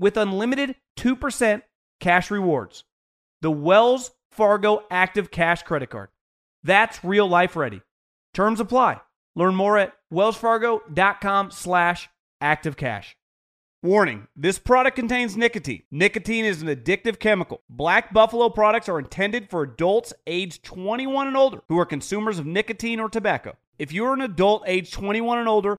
with unlimited 2% cash rewards. The Wells Fargo Active Cash Credit Card. That's real life ready. Terms apply. Learn more at wellsfargo.com slash activecash. Warning, this product contains nicotine. Nicotine is an addictive chemical. Black Buffalo products are intended for adults age 21 and older who are consumers of nicotine or tobacco. If you're an adult age 21 and older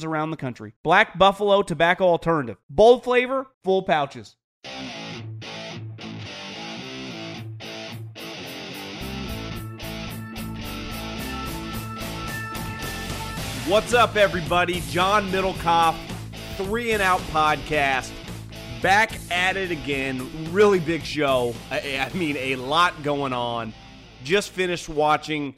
around the country. Black Buffalo Tobacco Alternative. Bold flavor, full pouches. What's up, everybody? John Middlekauff, Three and Out Podcast, back at it again. Really big show. I, I mean, a lot going on. Just finished watching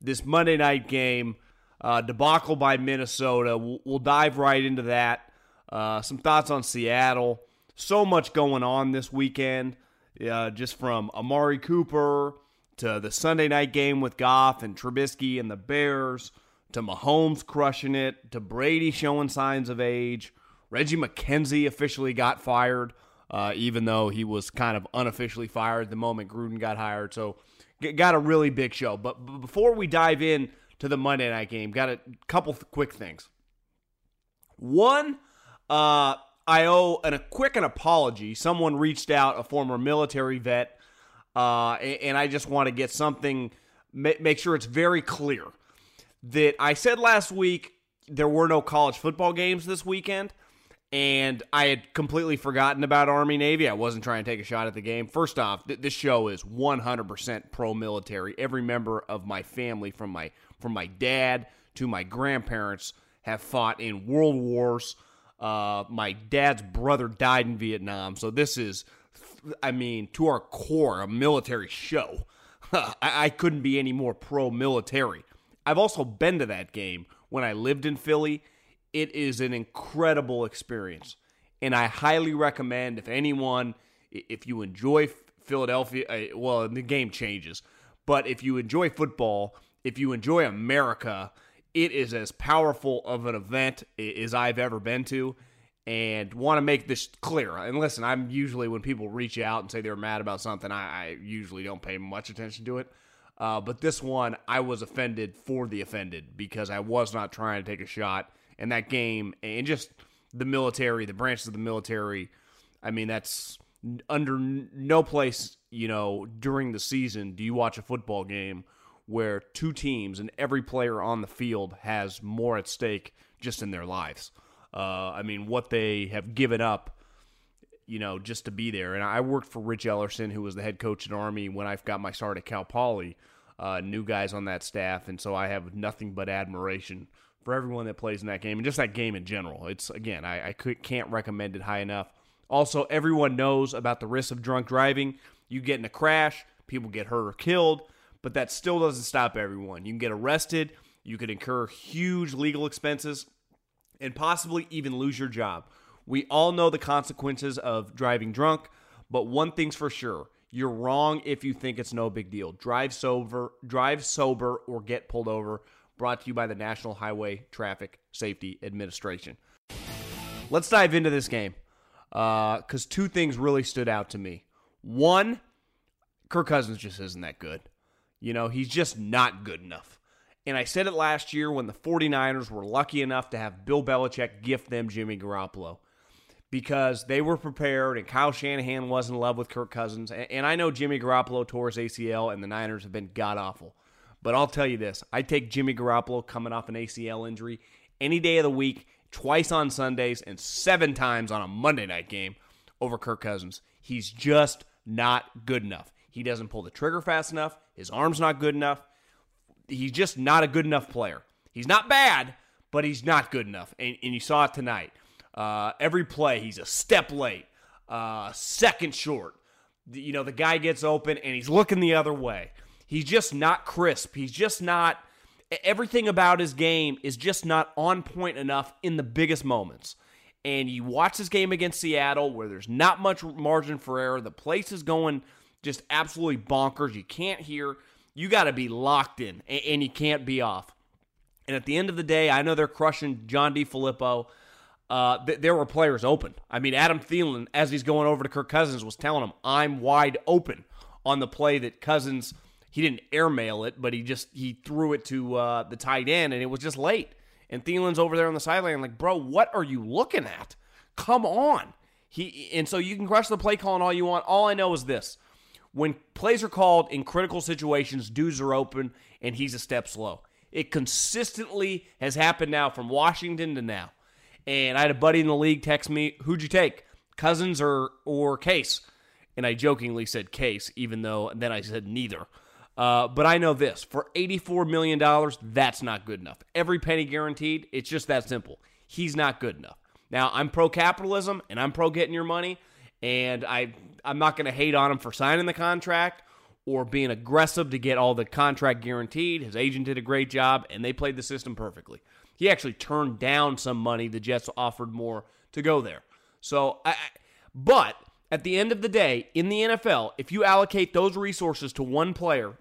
this Monday night game, uh, debacle by Minnesota. We'll, we'll, dive right into that. Uh, some thoughts on Seattle. So much going on this weekend, uh, just from Amari Cooper to the Sunday night game with Goff and Trubisky and the Bears to Mahomes crushing it, to Brady showing signs of age. Reggie McKenzie officially got fired, uh, even though he was kind of unofficially fired the moment Gruden got hired. So, got a really big show. But before we dive in to the Monday night game, got a couple quick things. One, uh, I owe an, a quick an apology. Someone reached out, a former military vet, uh, and, and I just want to get something, make sure it's very clear that I said last week there were no college football games this weekend, and I had completely forgotten about Army Navy. I wasn't trying to take a shot at the game. First off, th- this show is 100% pro military. Every member of my family, from my from my dad to my grandparents, have fought in world wars. Uh, my dad's brother died in Vietnam, so this is, I mean, to our core, a military show. I-, I couldn't be any more pro military. I've also been to that game when I lived in Philly. It is an incredible experience. And I highly recommend if anyone, if you enjoy Philadelphia, uh, well, the game changes, but if you enjoy football, if you enjoy America, it is as powerful of an event as I've ever been to. And want to make this clear. And listen, I'm usually, when people reach out and say they're mad about something, I, I usually don't pay much attention to it. Uh, but this one, I was offended for the offended because I was not trying to take a shot in that game. And just the military, the branches of the military, I mean, that's under no place, you know, during the season do you watch a football game where two teams and every player on the field has more at stake just in their lives. Uh, I mean, what they have given up you know, just to be there. And I worked for Rich Ellerson, who was the head coach at Army when I've got my start at Cal Poly. Uh, new guys on that staff, and so I have nothing but admiration for everyone that plays in that game and just that game in general. It's again, I, I can't recommend it high enough. Also, everyone knows about the risk of drunk driving. You get in a crash, people get hurt or killed, but that still doesn't stop everyone. You can get arrested, you could incur huge legal expenses, and possibly even lose your job. We all know the consequences of driving drunk, but one thing's for sure. You're wrong if you think it's no big deal. Drive sober, drive sober or get pulled over. Brought to you by the National Highway Traffic Safety Administration. Let's dive into this game because uh, two things really stood out to me. One, Kirk Cousins just isn't that good. You know, he's just not good enough. And I said it last year when the 49ers were lucky enough to have Bill Belichick gift them Jimmy Garoppolo because they were prepared and Kyle Shanahan was in love with Kirk Cousins. And I know Jimmy Garoppolo tore his ACL and the Niners have been god awful. But I'll tell you this I take Jimmy Garoppolo coming off an ACL injury any day of the week, twice on Sundays, and seven times on a Monday night game over Kirk Cousins. He's just not good enough. He doesn't pull the trigger fast enough. His arm's not good enough. He's just not a good enough player. He's not bad, but he's not good enough. And, and you saw it tonight. Uh, every play, he's a step late, uh, second short. You know, the guy gets open and he's looking the other way. He's just not crisp. He's just not. Everything about his game is just not on point enough in the biggest moments. And you watch this game against Seattle where there's not much margin for error. The place is going just absolutely bonkers. You can't hear. You got to be locked in and you can't be off. And at the end of the day, I know they're crushing John DeFilippo uh, th- there were players open. I mean, Adam Thielen, as he's going over to Kirk Cousins, was telling him, "I'm wide open." On the play that Cousins, he didn't airmail it, but he just he threw it to uh, the tight end, and it was just late. And Thielen's over there on the sideline, like, bro, what are you looking at? Come on. He and so you can crush the play calling all you want. All I know is this: when plays are called in critical situations, dudes are open, and he's a step slow. It consistently has happened now from Washington to now. And I had a buddy in the league text me, "Who'd you take, Cousins or or Case?" And I jokingly said Case, even though then I said neither. Uh, but I know this: for eighty-four million dollars, that's not good enough. Every penny guaranteed. It's just that simple. He's not good enough. Now I'm pro capitalism and I'm pro getting your money, and I I'm not going to hate on him for signing the contract or being aggressive to get all the contract guaranteed. His agent did a great job, and they played the system perfectly. He actually turned down some money. The Jets offered more to go there. So, I, but at the end of the day, in the NFL, if you allocate those resources to one player,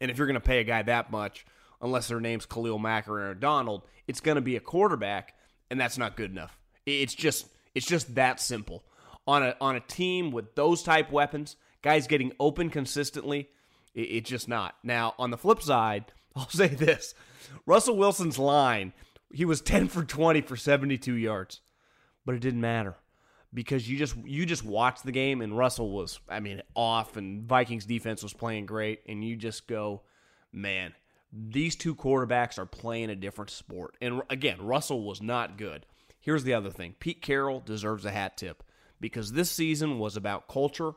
and if you're going to pay a guy that much, unless their name's Khalil Mack or Aaron Donald, it's going to be a quarterback, and that's not good enough. It's just it's just that simple. On a on a team with those type weapons, guys getting open consistently, it, it's just not. Now, on the flip side, I'll say this: Russell Wilson's line, he was 10 for 20 for 72 yards. But it didn't matter because you just you just watched the game and Russell was I mean off and Vikings defense was playing great and you just go, man, these two quarterbacks are playing a different sport. And again, Russell was not good. Here's the other thing. Pete Carroll deserves a hat tip because this season was about culture,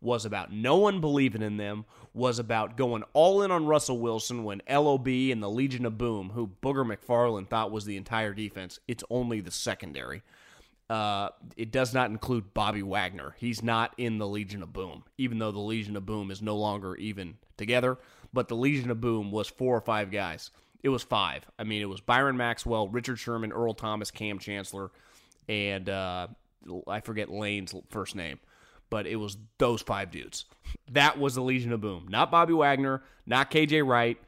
was about no one believing in them, was about going all in on Russell Wilson when LOB and the Legion of Boom, who Booger McFarland thought was the entire defense, it's only the secondary. Uh, it does not include Bobby Wagner. He's not in the Legion of Boom, even though the Legion of Boom is no longer even together. But the Legion of Boom was four or five guys. It was five. I mean, it was Byron Maxwell, Richard Sherman, Earl Thomas, Kam Chancellor, and uh, I forget Lane's first name but it was those five dudes. That was the Legion of Boom. Not Bobby Wagner, not KJ Wright,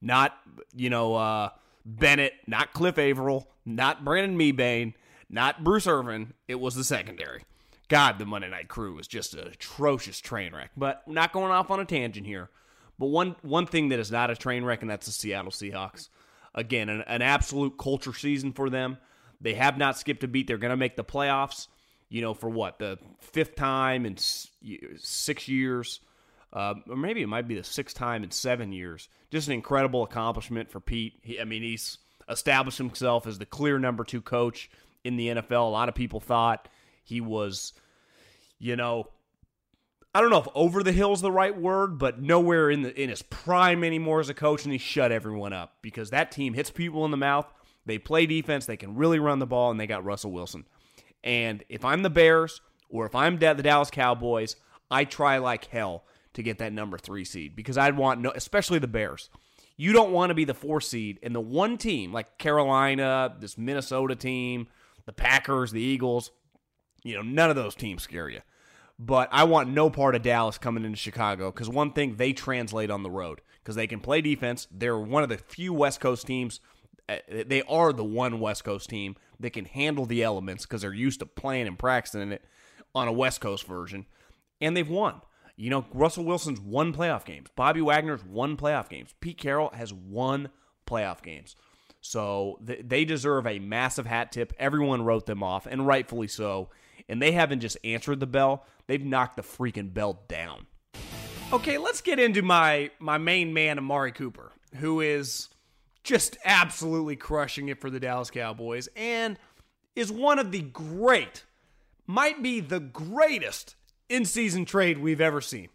not, you know, uh, Bennett, not Cliff Avril, not Brandon Mebane, not Bruce Irvin. It was the secondary. God, the Monday Night Crew was just an atrocious train wreck. But not going off on a tangent here. But one one thing that is not a train wreck, and that's the Seattle Seahawks. Again, an, an absolute culture season for them. They have not skipped a beat. They're going to make the playoffs you know, for what the fifth time in six years, uh, or maybe it might be the sixth time in seven years. Just an incredible accomplishment for Pete. He, I mean, he's established himself as the clear number two coach in the NFL. A lot of people thought he was you know, I don't know if over the hill is the right word, but nowhere in the in his prime anymore as a coach, and he shut everyone up because that team hits people in the mouth. They play defense, they can really run the ball, and they got Russell Wilson. And if I'm the Bears or if I'm the Dallas Cowboys, I try like hell to get that number three seed because I'd want no, especially the Bears. You don't want to be the four seed and the one team like Carolina, this Minnesota team, the Packers, the Eagles. You know, none of those teams scare you. But I want no part of Dallas coming into Chicago because one thing they translate on the road because they can play defense. They're one of the few West Coast teams. Uh, they are the one West Coast team that can handle the elements because they're used to playing and practicing it on a West Coast version, and they've won. You know, Russell Wilson's won playoff games. Bobby Wagner's won playoff games. Pete Carroll has won playoff games. So th- they deserve a massive hat tip. Everyone wrote them off, and rightfully so. And they haven't just answered the bell, they've knocked the freaking bell down. Okay, let's get into my my main man, Amari Cooper, who is just absolutely crushing it for the Dallas Cowboys and is one of the great, might be the greatest in season trade we've ever seen.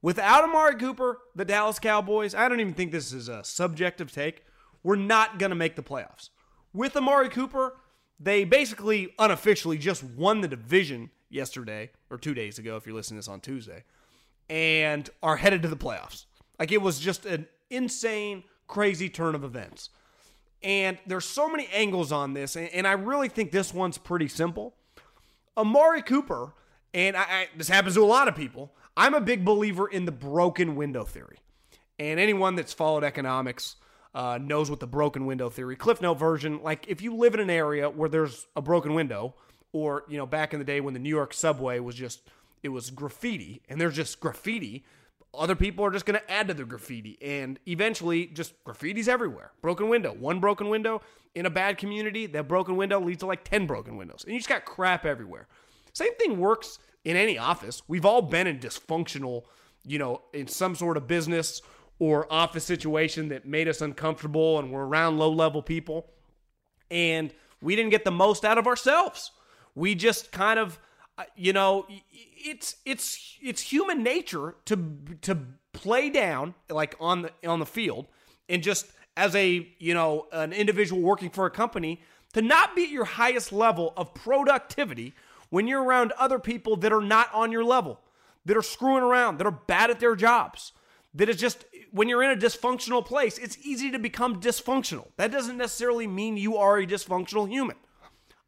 Without Amari Cooper, the Dallas Cowboys, I don't even think this is a subjective take, we're not going to make the playoffs. With Amari Cooper, they basically unofficially just won the division yesterday or two days ago, if you're listening to this on Tuesday, and are headed to the playoffs. Like it was just an insane, crazy turn of events. And there's so many angles on this, and I really think this one's pretty simple. Amari Cooper, and I, I, this happens to a lot of people, I'm a big believer in the broken window theory. And anyone that's followed economics uh, knows what the broken window theory, Cliff Note version. Like if you live in an area where there's a broken window, or you know back in the day when the New York subway was just it was graffiti, and there's just graffiti. Other people are just going to add to the graffiti, and eventually, just graffiti's everywhere. Broken window, one broken window in a bad community, that broken window leads to like 10 broken windows, and you just got crap everywhere. Same thing works in any office. We've all been in dysfunctional, you know, in some sort of business or office situation that made us uncomfortable and we're around low level people and we didn't get the most out of ourselves. We just kind of you know it's it's it's human nature to to play down like on the on the field and just as a you know an individual working for a company to not be at your highest level of productivity when you're around other people that are not on your level that are screwing around that are bad at their jobs that is just when you're in a dysfunctional place, it's easy to become dysfunctional. That doesn't necessarily mean you are a dysfunctional human.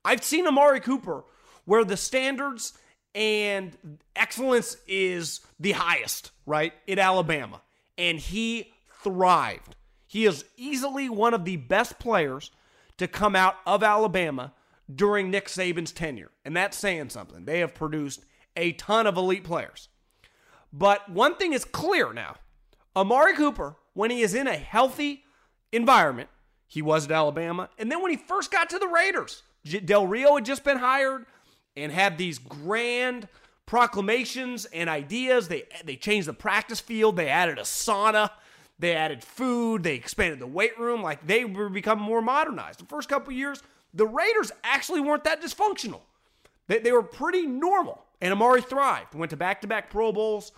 I've seen Amari Cooper where the standards and excellence is the highest, right? In Alabama. And he thrived. He is easily one of the best players to come out of Alabama during Nick Saban's tenure. And that's saying something. They have produced a ton of elite players. But one thing is clear now Amari Cooper, when he is in a healthy environment, he was at Alabama. And then when he first got to the Raiders, Del Rio had just been hired and had these grand proclamations and ideas. They they changed the practice field. They added a sauna. They added food. They expanded the weight room. Like they were becoming more modernized. The first couple years, the Raiders actually weren't that dysfunctional. They, they were pretty normal. And Amari thrived. Went to back to back Pro Bowls.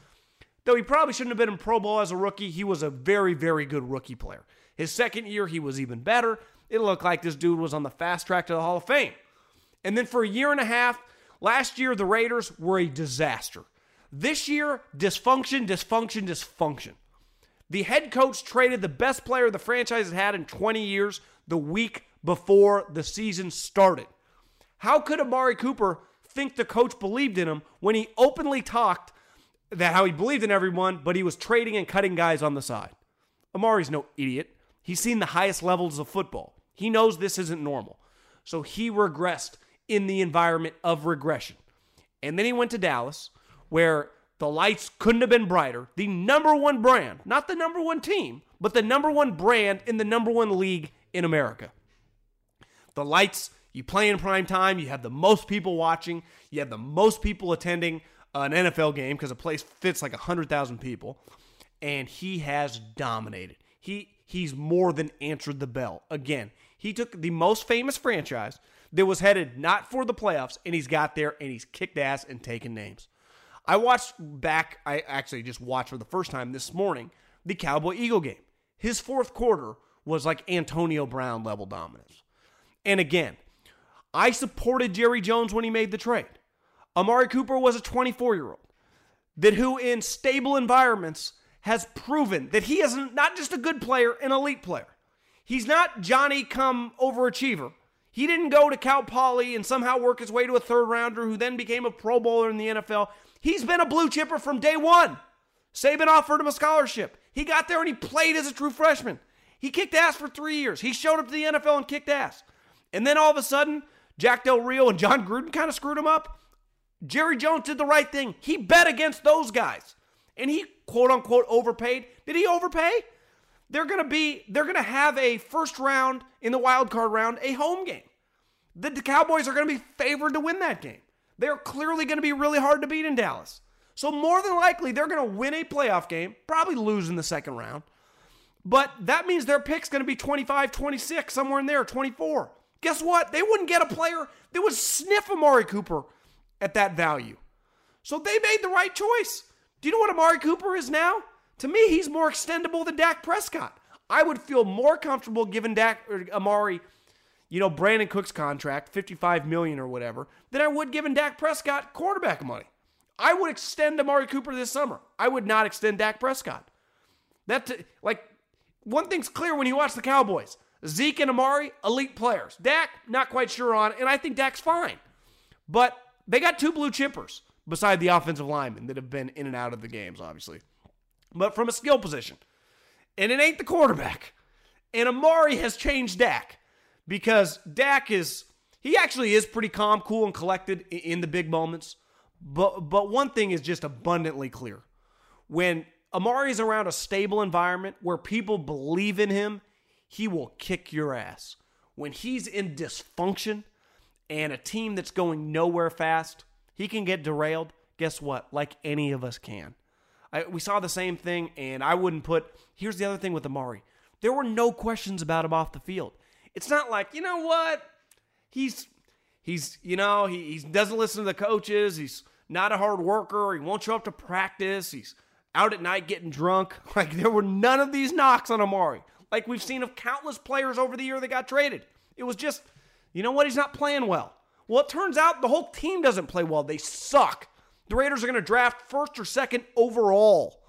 Though he probably shouldn't have been in Pro Bowl as a rookie, he was a very, very good rookie player. His second year, he was even better. It looked like this dude was on the fast track to the Hall of Fame. And then for a year and a half, last year, the Raiders were a disaster. This year, dysfunction, dysfunction, dysfunction. The head coach traded the best player the franchise has had in 20 years the week before the season started. How could Amari Cooper think the coach believed in him when he openly talked that how he believed in everyone, but he was trading and cutting guys on the side. Amari's no idiot. He's seen the highest levels of football. He knows this isn't normal. So he regressed in the environment of regression. And then he went to Dallas, where the lights couldn't have been brighter. The number one brand, not the number one team, but the number one brand in the number one league in America. The lights, you play in prime time, you have the most people watching, you have the most people attending an NFL game because a place fits like 100,000 people, and he has dominated. He He's more than answered the bell. Again, he took the most famous franchise that was headed not for the playoffs, and he's got there and he's kicked ass and taken names. I watched back, I actually just watched for the first time this morning the Cowboy Eagle game. His fourth quarter was like Antonio Brown level dominance. And again, I supported Jerry Jones when he made the trade. Amari Cooper was a 24 year old that who in stable environments has proven that he is not just a good player, an elite player. He's not Johnny come overachiever. He didn't go to Cal Poly and somehow work his way to a third rounder who then became a Pro Bowler in the NFL. He's been a blue chipper from day one. Saban offered him a scholarship. He got there and he played as a true freshman. He kicked ass for three years. He showed up to the NFL and kicked ass. And then all of a sudden, Jack Del Rio and Jon Gruden kind of screwed him up. Jerry Jones did the right thing. He bet against those guys. And he quote unquote overpaid. Did he overpay? They're going to be they're going to have a first round in the wild card round, a home game. The, Cowboys are going to be favored to win that game. They're clearly going to be really hard to beat in Dallas. So more than likely they're going to win a playoff game, probably lose in the second round. But that means their pick's going to be 25, 26, somewhere in there, 24. Guess what? They wouldn't get a player that would sniff Amari Cooper at that value. So they made the right choice. Do you know what Amari Cooper is now? To me, he's more extendable than Dak Prescott. I would feel more comfortable giving Dak or Amari, you know, Brandin Cooks contract, 55 million or whatever, than I would giving Dak Prescott quarterback money. I would extend Amari Cooper this summer. I would not extend Dak Prescott. That like one thing's clear when you watch the Cowboys. Zeke and Amari, elite players. Dak, not quite sure on, and I think Dak's fine. But they got two blue chippers beside the offensive linemen that have been in and out of the games, obviously. But from a skill position. And it ain't the quarterback. And Amari has changed Dak because Dak is, he actually is pretty calm, cool, and collected in the big moments. But, but one thing is just abundantly clear. When Amari is around a stable environment where people believe in him, he will kick your ass. When he's in dysfunction and a team that's going nowhere fast, he can get derailed. Guess what? Like any of us can. I, we saw the same thing, and I wouldn't put. Here's the other thing with Amari there were no questions about him off the field. It's not like, you know what? He's, he's you know, he, he doesn't listen to the coaches. He's not a hard worker. He won't show up to practice. He's out at night getting drunk. Like, there were none of these knocks on Amari like we've seen of countless players over the year that got traded. It was just, you know what? He's not playing well. Well, it turns out the whole team doesn't play well. They suck. The Raiders are going to draft first or second overall.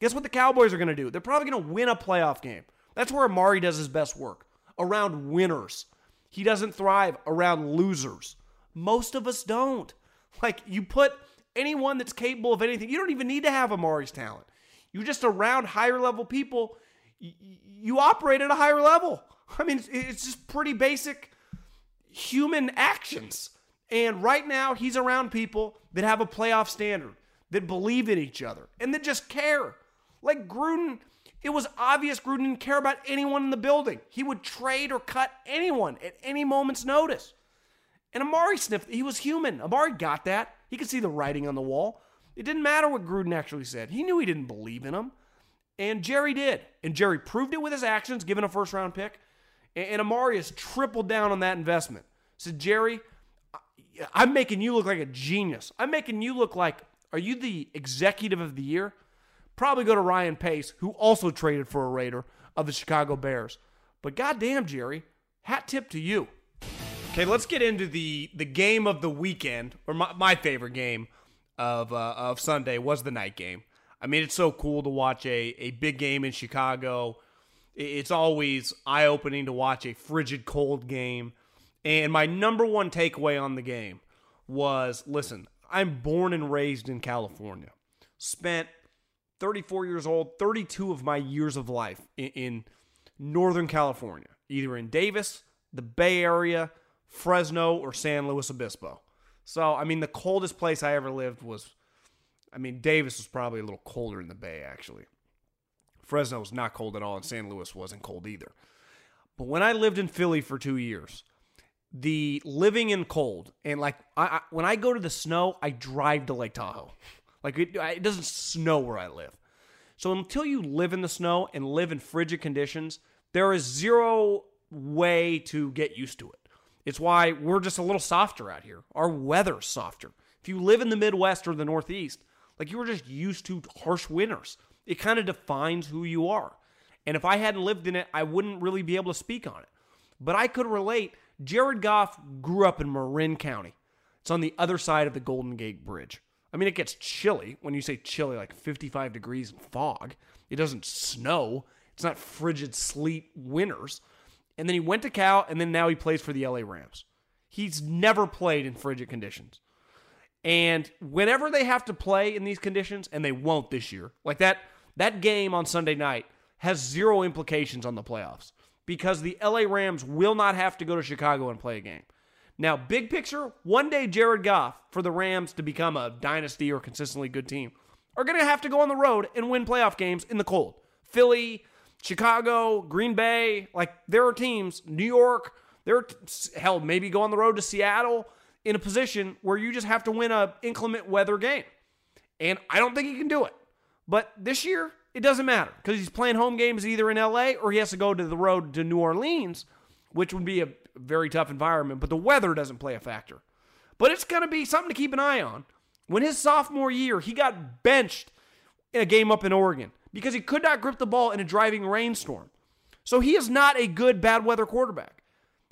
Guess what the Cowboys are going to do? They're probably going to win a playoff game. That's where Amari does his best work around winners. He doesn't thrive around losers. Most of us don't. Like, you put anyone that's capable of anything, you don't even need to have Amari's talent. You're just around higher level people you operate at a higher level. I mean, it's just pretty basic human actions. And right now, he's around people that have a playoff standard, that believe in each other, and that just care. Like Gruden, it was obvious Gruden didn't care about anyone in the building. He would trade or cut anyone at any moment's notice. And Amari sniffed, he was human. Amari got that. He could see the writing on the wall. It didn't matter what Gruden actually said. He knew he didn't believe in him. And Jerry did. And Jerry proved it with his actions, given a first round pick. And Amari has tripled down on that investment. Said, Jerry, I'm making you look like a genius. I'm making you look like, are you the executive of the year? Probably go to Ryan Pace, who also traded for a Raider of the Chicago Bears. But goddamn, Jerry, hat tip to you. Okay, let's get into the the game of the weekend, or my, my favorite game of uh, of Sunday was the night game. I mean, it's so cool to watch a, a big game in Chicago. It's always eye opening to watch a frigid cold game. And my number one takeaway on the game was listen, I'm born and raised in California. Spent 34 years old, 32 of my years of life in, in Northern California, either in Davis, the Bay Area, Fresno, or San Luis Obispo. So, I mean, the coldest place I ever lived was I mean, Davis was probably a little colder in the Bay, actually. Fresno was not cold at all, and San Luis wasn't cold either. But when I lived in Philly for two years, the living in cold and like I, I, when I go to the snow, I drive to Lake Tahoe. Like it, it doesn't snow where I live. So until you live in the snow and live in frigid conditions, there is zero way to get used to it. It's why we're just a little softer out here. Our weather's softer. If you live in the Midwest or the Northeast, Like you were just used to harsh winters. It kind of defines who you are. And if I hadn't lived in it, I wouldn't really be able to speak on it. But I could relate. Jared Goff grew up in Marin County. It's on the other side of the Golden Gate Bridge. I mean, it gets chilly when you say chilly, like 55 degrees and fog. It doesn't snow. It's not frigid sleet winters. And then he went to Cal, and then now he plays for the LA Rams. He's never played in frigid conditions. And whenever they have to play in these conditions, and they won't this year, like that that game on Sunday night has zero implications on the playoffs because the LA Rams will not have to go to Chicago and play a game. Now, big picture, one day Jared Goff for the Rams to become a dynasty or consistently good team are going to have to go on the road and win playoff games in the cold. Philly, Chicago, Green Bay, like there are teams, New York, they're hell, maybe go on the road to Seattle in a position where you just have to win a inclement weather game. And I don't think he can do it. But this year, it doesn't matter because he's playing home games either in LA or he has to go to the road to New Orleans, which would be a very tough environment, but the weather doesn't play a factor. But it's going to be something to keep an eye on. When his sophomore year, he got benched in a game up in Oregon because he could not grip the ball in a driving rainstorm. So he is not a good bad weather quarterback.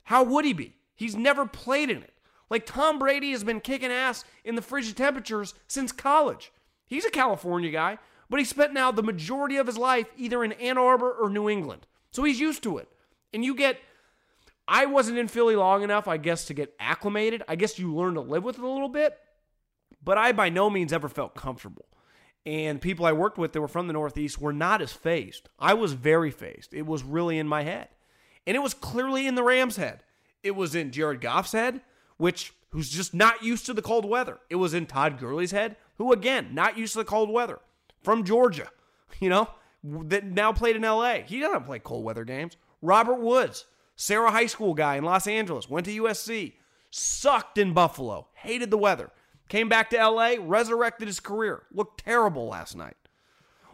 How would he be? He's never played in it. Like Tom Brady has been kicking ass in the frigid temperatures since college. He's a California guy, but he spent now the majority of his life either in Ann Arbor or New England. So he's used to it. And you get, I wasn't in Philly long enough, I guess, to get acclimated. I guess you learn to live with it a little bit. But I by no means ever felt comfortable. And people I worked with that were from the Northeast were not as fazed. I was very fazed. It was really in my head. And it was clearly in the Rams' head. It was in Jared Goff's head, which who's just not used to the cold weather. It was in Todd Gurley's head, who again, not used to the cold weather from Georgia, you know, that now played in LA. He doesn't play cold weather games. Robert Woods, Serra High School guy in Los Angeles, went to USC, sucked in Buffalo, hated the weather, came back to LA, resurrected his career, looked terrible last night.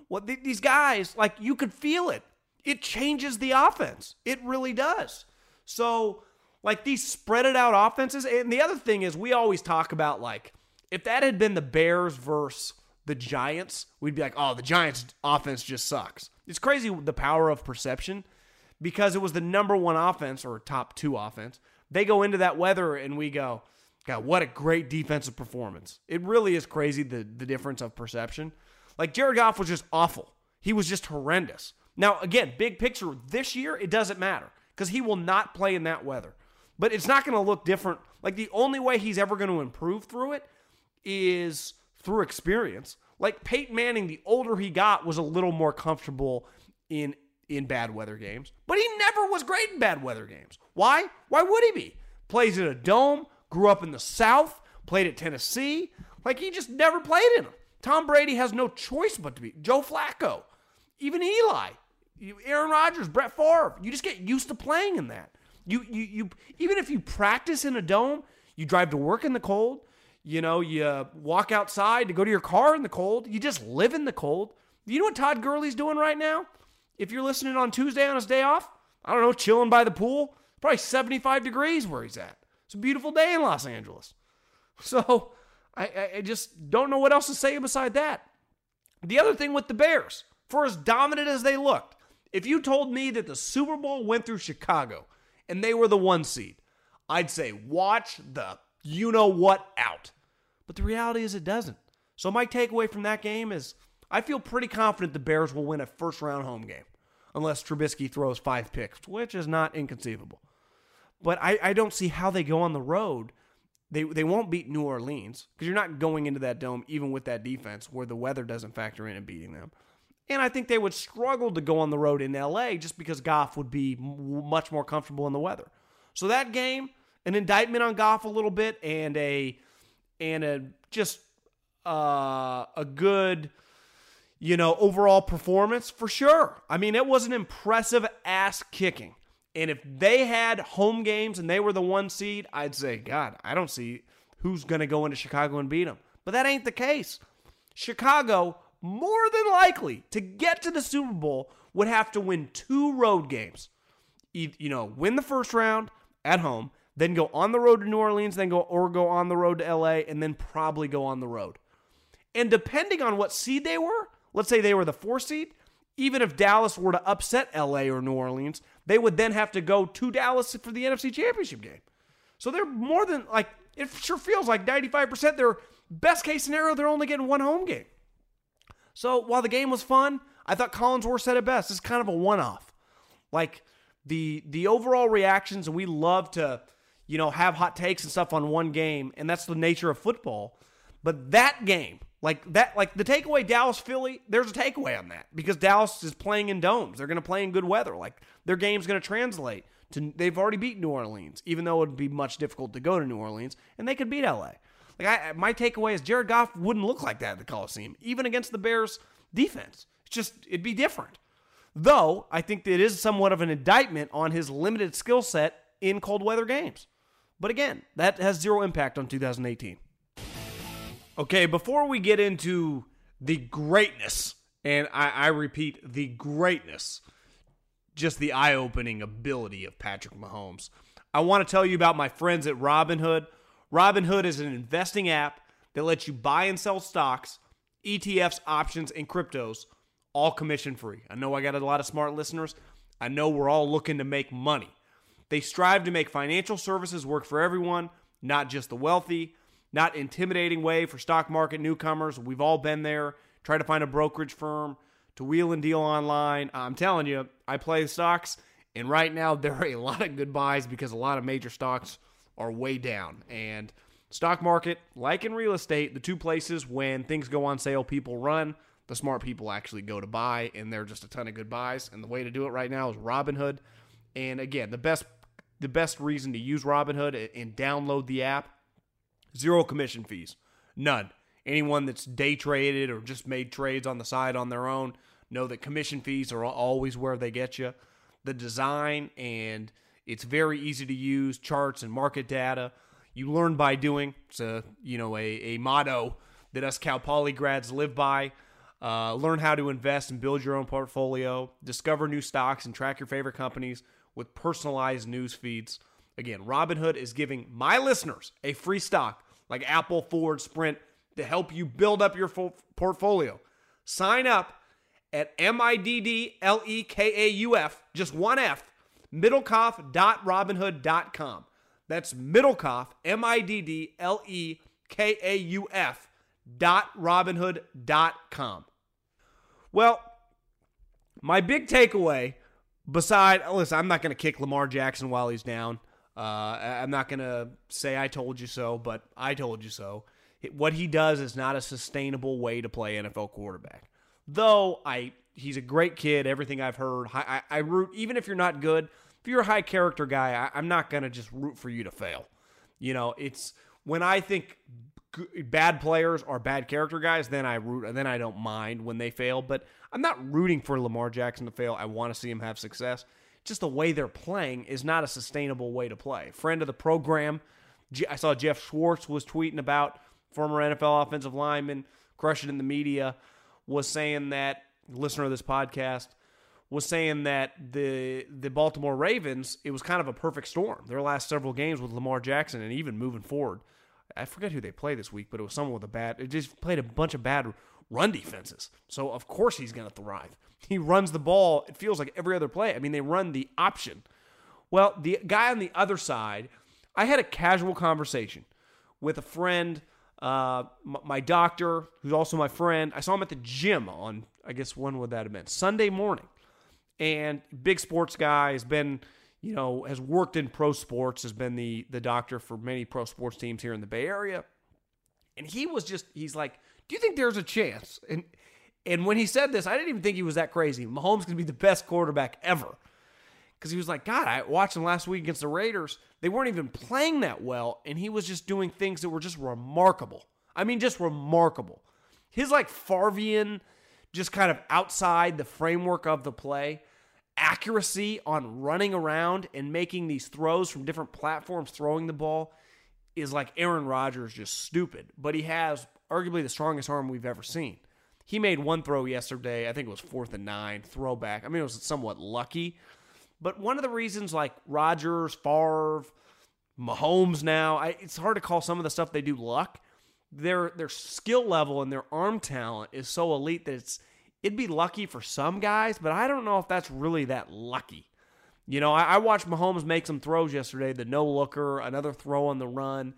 Well, th- these guys, like, you could feel it. It changes the offense. It really does. So, like, these spread it out offenses. And the other thing is, we always talk about, like, if that had been the Bears versus the Giants, we'd be like, oh, the Giants' offense just sucks. It's crazy the power of perception because it was the number one offense or top two offense. They go into that weather and we go, God, what a great defensive performance. It really is crazy the, the difference of perception. Like Jared Goff was just awful. He was just horrendous. Now, again, big picture, this year, it doesn't matter because he will not play in that weather. But it's not going to look different. Like the only way he's ever going to improve through it is through experience. Like Peyton Manning, the older he got, was a little more comfortable in in bad weather games, but he never was great in bad weather games. Why? Why would he be? Plays in a dome, grew up in the South, played at Tennessee. Like he just never played in them. Tom Brady has no choice but to be. Joe Flacco, even Eli, Aaron Rodgers, Brett Favre. You just get used to playing in that. You you you even if you practice in a dome, you drive to work in the cold. You know, you uh, walk outside to go to your car in the cold. You just live in the cold. You know what Todd Gurley's doing right now? If you're listening on Tuesday on his day off, I don't know, chilling by the pool. Probably 75 degrees where he's at. It's a beautiful day in Los Angeles. So I, I just don't know what else to say beside that. The other thing with the Bears, for as dominant as they looked, if you told me that the Super Bowl went through Chicago and they were the one seed, I'd say watch the you know what out. But the reality is it doesn't. So my takeaway from that game is I feel pretty confident the Bears will win a first round home game unless Trubisky throws five picks, which is not inconceivable. But I, I don't see how they go on the road. They, they won't beat New Orleans because you're not going into that dome even with that defense where the weather doesn't factor in and beating them. And I think they would struggle to go on the road in LA just because Goff would be much more comfortable in the weather. So that game, an indictment on Goff a little bit and a and a just uh, a good you know overall performance for sure. I mean, it was an impressive ass kicking. And if they had home games and they were the one seed, I'd say, God, I don't see who's going to go into Chicago and beat them. But that ain't the case. Chicago, more than likely, to get to the Super Bowl, would have to win two road games. You know, win the first round at home then go on the road to New Orleans, then go or go on the road to LA, and then probably go on the road. And depending on what seed they were, let's say they were the four seed, even if Dallas were to upset LA or New Orleans, they would then have to go to Dallas for the NFC Championship game. So they're more than like, it sure feels like 95% their best case scenario, they're only getting one home game. So while the game was fun, I thought Collinsworth said it best. It's kind of a one off. Like the the overall reactions, and we love to, you know, have hot takes and stuff on one game, and that's the nature of football. But that game, like that, like the takeaway Dallas Philly, there's a takeaway on that because Dallas is playing in domes. They're going to play in good weather. Like their game's going to translate to. They've already beat New Orleans, even though it would be much difficult to go to New Orleans, and they could beat LA. Like I, my takeaway is Jared Goff wouldn't look like that at the Coliseum, even against the Bears defense. It's just it'd be different. Though I think that it is somewhat of an indictment on his limited skill set in cold weather games. But again, that has zero impact on 2018. Okay, before we get into the greatness, and I, I repeat, the greatness, just the eye opening ability of Patrick Mahomes, I want to tell you about my friends at Robinhood. Robinhood is an investing app that lets you buy and sell stocks, ETFs, options, and cryptos, all commission free. I know I got a lot of smart listeners. I know we're all looking to make money. They strive to make financial services work for everyone, not just the wealthy not intimidating way for stock market newcomers. We've all been there. Try to find a brokerage firm to wheel and deal online. I'm telling you, I play stocks, and right now there are a lot of good buys because a lot of major stocks are way down. And stock market, like in real estate, the two places when things go on sale, people run. The smart people actually go to buy, and there are just a ton of good buys. And the way to do it right now is Robinhood. And again, the best the best reason to use Robinhood and download the app Zero commission fees. None. Anyone that's day traded or just made trades on the side on their own know that commission fees are always where they get you. The design and it's very easy to use charts and market data. You learn by doing. It's a you know a, a motto that us Cal Poly grads live by. Uh, learn how to invest and build your own portfolio. Discover new stocks and track your favorite companies with personalized news feeds. Again, Robinhood is giving my listeners a free stock like Apple, Ford, Sprint to help you build up your portfolio. Sign up at M-I-D-D-L-E-K-A-U-F, just one F, middlekauff.robinhood.com. That's Middlekauff, M-I-D-D-L-E-K-A-U-F dot robinhood.com. Well, my big takeaway, beside, listen, I'm not going to kick Lamar Jackson while he's down. Uh, I'm not going to say I told you so, but I told you so. What he does is not a sustainable way to play NFL quarterback. Though I, he's a great kid. Everything I've heard, I, I, I root. Even if you're not good, if you're a high character guy, I, I'm not going to just root for you to fail. You know, it's when I think bad players are bad character guys, then I root, and then I don't mind when they fail. But I'm not rooting for Lamar Jackson to fail. I want to see him have success just the way they're playing is not a sustainable way to play. Friend of the program, I saw Geoff Schwartz was tweeting about former NFL offensive lineman, crushing in the media, was saying that listener of this podcast was saying that the the Baltimore Ravens it was kind of a perfect storm. Their last several games with Lamar Jackson and even moving forward. I forget who they played this week, but it was someone with a bad. It just played a bunch of bad run defenses. So of course he's going to thrive. He runs the ball, it feels like every other play. I mean, they run the option. Well, the guy on the other side, I had a casual conversation with a friend, uh, my doctor, who's also my friend. I saw him at the gym on, I guess, when would that have been? Sunday morning. And big sports guy has been, you know, has worked in pro sports, has been the the doctor for many pro sports teams here in the Bay Area. And he was just, he's like, do you think there's a chance? And and when he said this, I didn't even think he was that crazy. Mahomes can be the best quarterback ever. Because he was like, God, I watched him last week against the Raiders. They weren't even playing that well, and he was just doing things that were just remarkable. I mean, just remarkable. His like Farvian, just kind of outside the framework of the play, accuracy on running around and making these throws from different platforms, throwing the ball, is like Aaron Rodgers, just stupid. But he has arguably the strongest arm we've ever seen. He made one throw yesterday. I think it was fourth and nine, throwback. I mean, it was somewhat lucky. But one of the reasons, like Rodgers, Favre, Mahomes now, I, it's hard to call some of the stuff they do luck. their their skill level and their arm talent is so elite that it's it'd be lucky for some guys, but I don't know if that's really that lucky. You know, I, I watched Mahomes make some throws yesterday, the no looker, another throw on the run.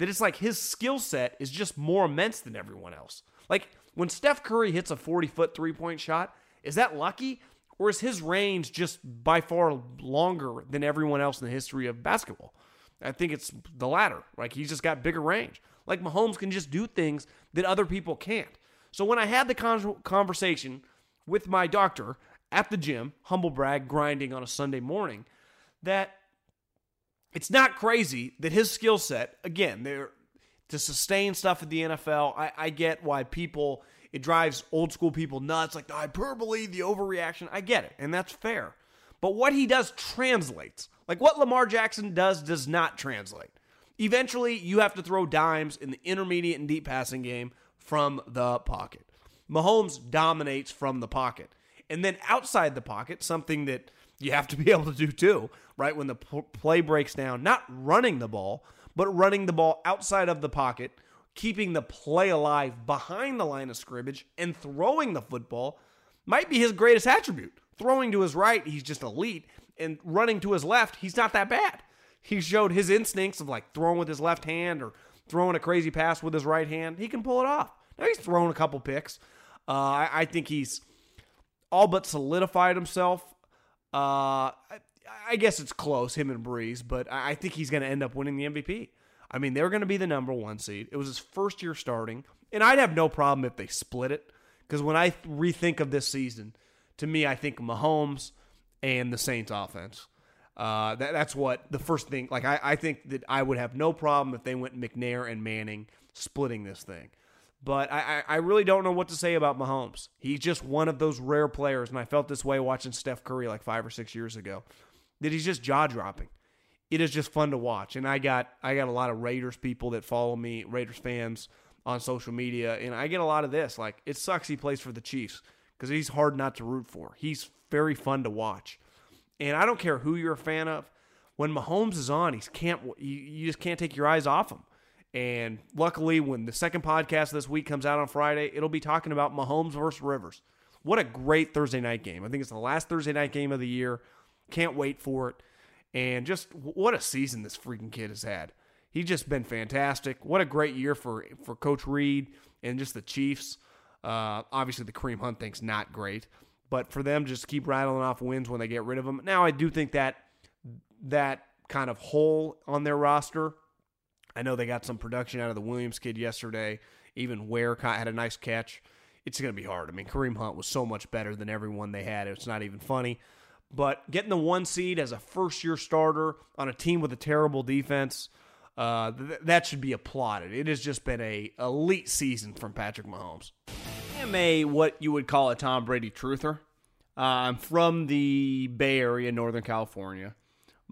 That it's like his skill set is just more immense than everyone else. Like when Steph Curry hits a 40 foot three point shot, is that lucky? Or is his range just by far longer than everyone else in the history of basketball? I think it's the latter. Like he's just got bigger range. Like Mahomes can just do things that other people can't. So when I had the con- conversation with my doctor at the gym, humble brag, grinding on a Sunday morning, that it's not crazy that his skill set, again, to sustain stuff at the NFL. I, I get why people it drives old school people nuts, like the hyperbole, the overreaction. I get it, and that's fair. But what he does translates. Like what Lamar Jackson does does not translate. Eventually, you have to throw dimes in the intermediate and deep passing game from the pocket. Mahomes dominates from the pocket. And then outside the pocket, something that you have to be able to do too, right? When the play breaks down, not running the ball, but running the ball outside of the pocket, keeping the play alive behind the line of scrimmage, and throwing the football might be his greatest attribute. Throwing to his right, he's just elite, and running to his left, he's not that bad. He showed his instincts of like throwing with his left hand or throwing a crazy pass with his right hand. He can pull it off. Now he's thrown a couple picks. Uh, I, I, think he's all but solidified himself. Uh, I, I, guess it's close, him and Brees, but I, I think he's going to end up winning the MVP. I mean, they're going to be the number one seed. It was his first year starting, and I'd have no problem if they split it because when I rethink of this season, to me, I think Mahomes and the Saints offense. Uh, that, that's what the first thing. Like I, I think that I would have no problem if they went McNair and Manning splitting this thing. But I, I really don't know what to say about Mahomes. He's just one of those rare players, and I felt this way watching Steph Curry like five or six years ago. That he's just jaw dropping. It is just fun to watch, and I got I got a lot of Raiders people that follow me, Raiders fans on social media, and I get a lot of this. Like it sucks he plays for the Chiefs because he's hard not to root for. He's very fun to watch, and I don't care who you're a fan of. When Mahomes is on, he's can't you, you just can't take your eyes off him. And luckily, when the second podcast this week comes out on Friday, it'll be talking about Mahomes versus Rivers. What a great Thursday night game. I think it's the last Thursday night game of the year. Can't wait for it. And just what a season this freaking kid has had. He's just been fantastic. What a great year for, for Coach Reid and just the Chiefs. Uh, obviously, the Kareem Hunt thing's not great, but for them just keep rattling off wins when they get rid of them. Now, I do think that that kind of hole on their roster I know they got some production out of the Williams kid yesterday. Even Ware had a nice catch. It's going to be hard. I mean, Kareem Hunt was so much better than everyone they had. It's not even funny. But getting the one seed as a first year starter on a team with a terrible defense, uh, th- that should be applauded. It has just been a elite season from Patrick Mahomes. I am a what you would call a Tom Brady truther. Uh, I'm from the Bay Area, Northern California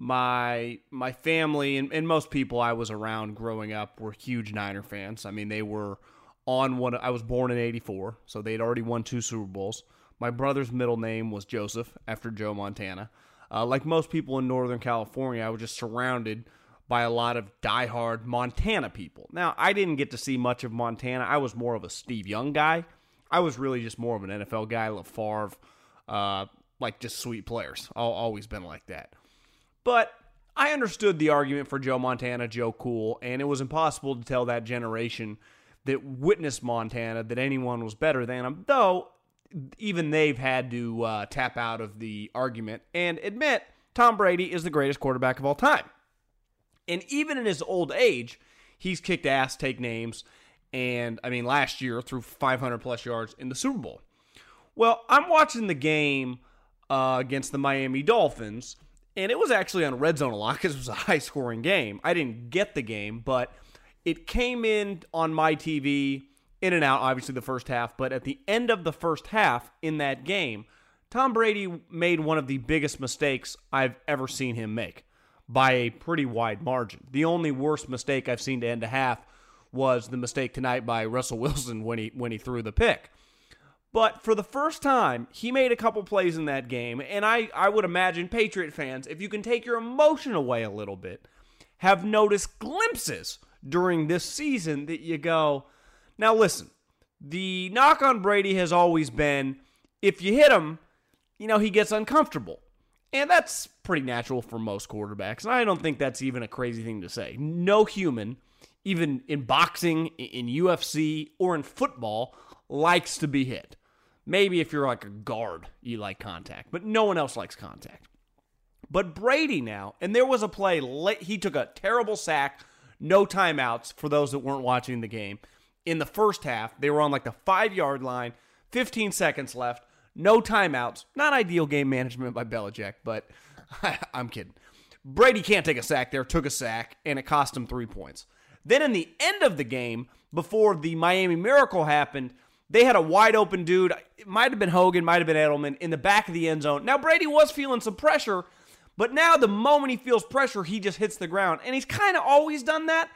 my my family and, and most people I was around growing up were huge Niner fans. I mean, they were on one. I was born in '84, so they'd already won two Super Bowls. My brother's middle name was Joseph after Joe Montana. Uh, like most people in Northern California, I was just surrounded by a lot of diehard Montana people. Now, I didn't get to see much of Montana. I was more of a Steve Young guy. I was really just more of an NFL guy, LaFarve, uh, like just sweet players. I've always been like that. But I understood the argument for Joe Montana, Joe Cool, and it was impossible to tell that generation that witnessed Montana that anyone was better than him, though even they've had to uh, tap out of the argument and admit Tom Brady is the greatest quarterback of all time. And even in his old age, he's kicked ass, take names, and I mean, last year threw 500 plus yards in the Super Bowl. Well, I'm watching the game uh, against the Miami Dolphins and it was actually on red zone a lot because it was a high scoring game. I didn't get the game, but it came in on my TV in and out, obviously, the first half. But at the end of the first half in that game, Tom Brady made one of the biggest mistakes I've ever seen him make by a pretty wide margin. The only worst mistake I've seen to end a half was the mistake tonight by Russell Wilson when he when he threw the pick. But for the first time, he made a couple plays in that game, and I, I would imagine Patriot fans, if you can take your emotion away a little bit, have noticed glimpses during this season that you go, now listen, the knock on Brady has always been if you hit him, you know, he gets uncomfortable. And that's pretty natural for most quarterbacks. And I don't think that's even a crazy thing to say. No human, even in boxing, in UFC, or in football, likes to be hit. Maybe if you're like a guard, you like contact, but no one else likes contact. But Brady now, and there was a play, late, he took a terrible sack, no timeouts for those that weren't watching the game. In the first half, they were on like the five yard line, 15 seconds left, no timeouts. Not ideal game management by Belichick, but I'm kidding. Brady can't take a sack there, took a sack, and it cost him three points. Then in the end of the game, before the Miami Miracle happened, they had a wide open dude. It might have been Hogan, might have been Edelman in the back of the end zone. Now, Brady was feeling some pressure, but now the moment he feels pressure, he just hits the ground. And he's kind of always done that.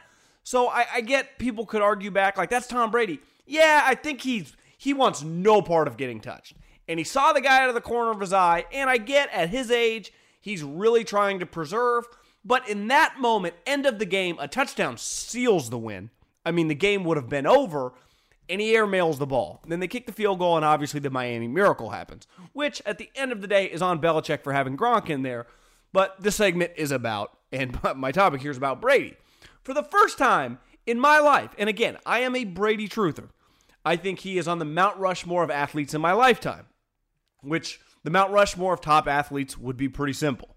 So I, I, get people could argue back, like, that's Tom Brady. Yeah, I think he's he wants no part of getting touched. And he saw the guy out of the corner of his eye, and I get at his age, he's really trying to preserve. But in that moment, end of the game, a touchdown seals the win. I mean, the game would have been over and he airmails the ball. Then they kick the field goal, and obviously the Miami miracle happens, which at the end of the day is on Belichick for having Gronk in there. But this segment is about, and my topic here is about Brady. For the first time in my life, and again, I am a Brady truther, I think he is on the Mount Rushmore of athletes in my lifetime, which the Mount Rushmore of top athletes would be pretty simple.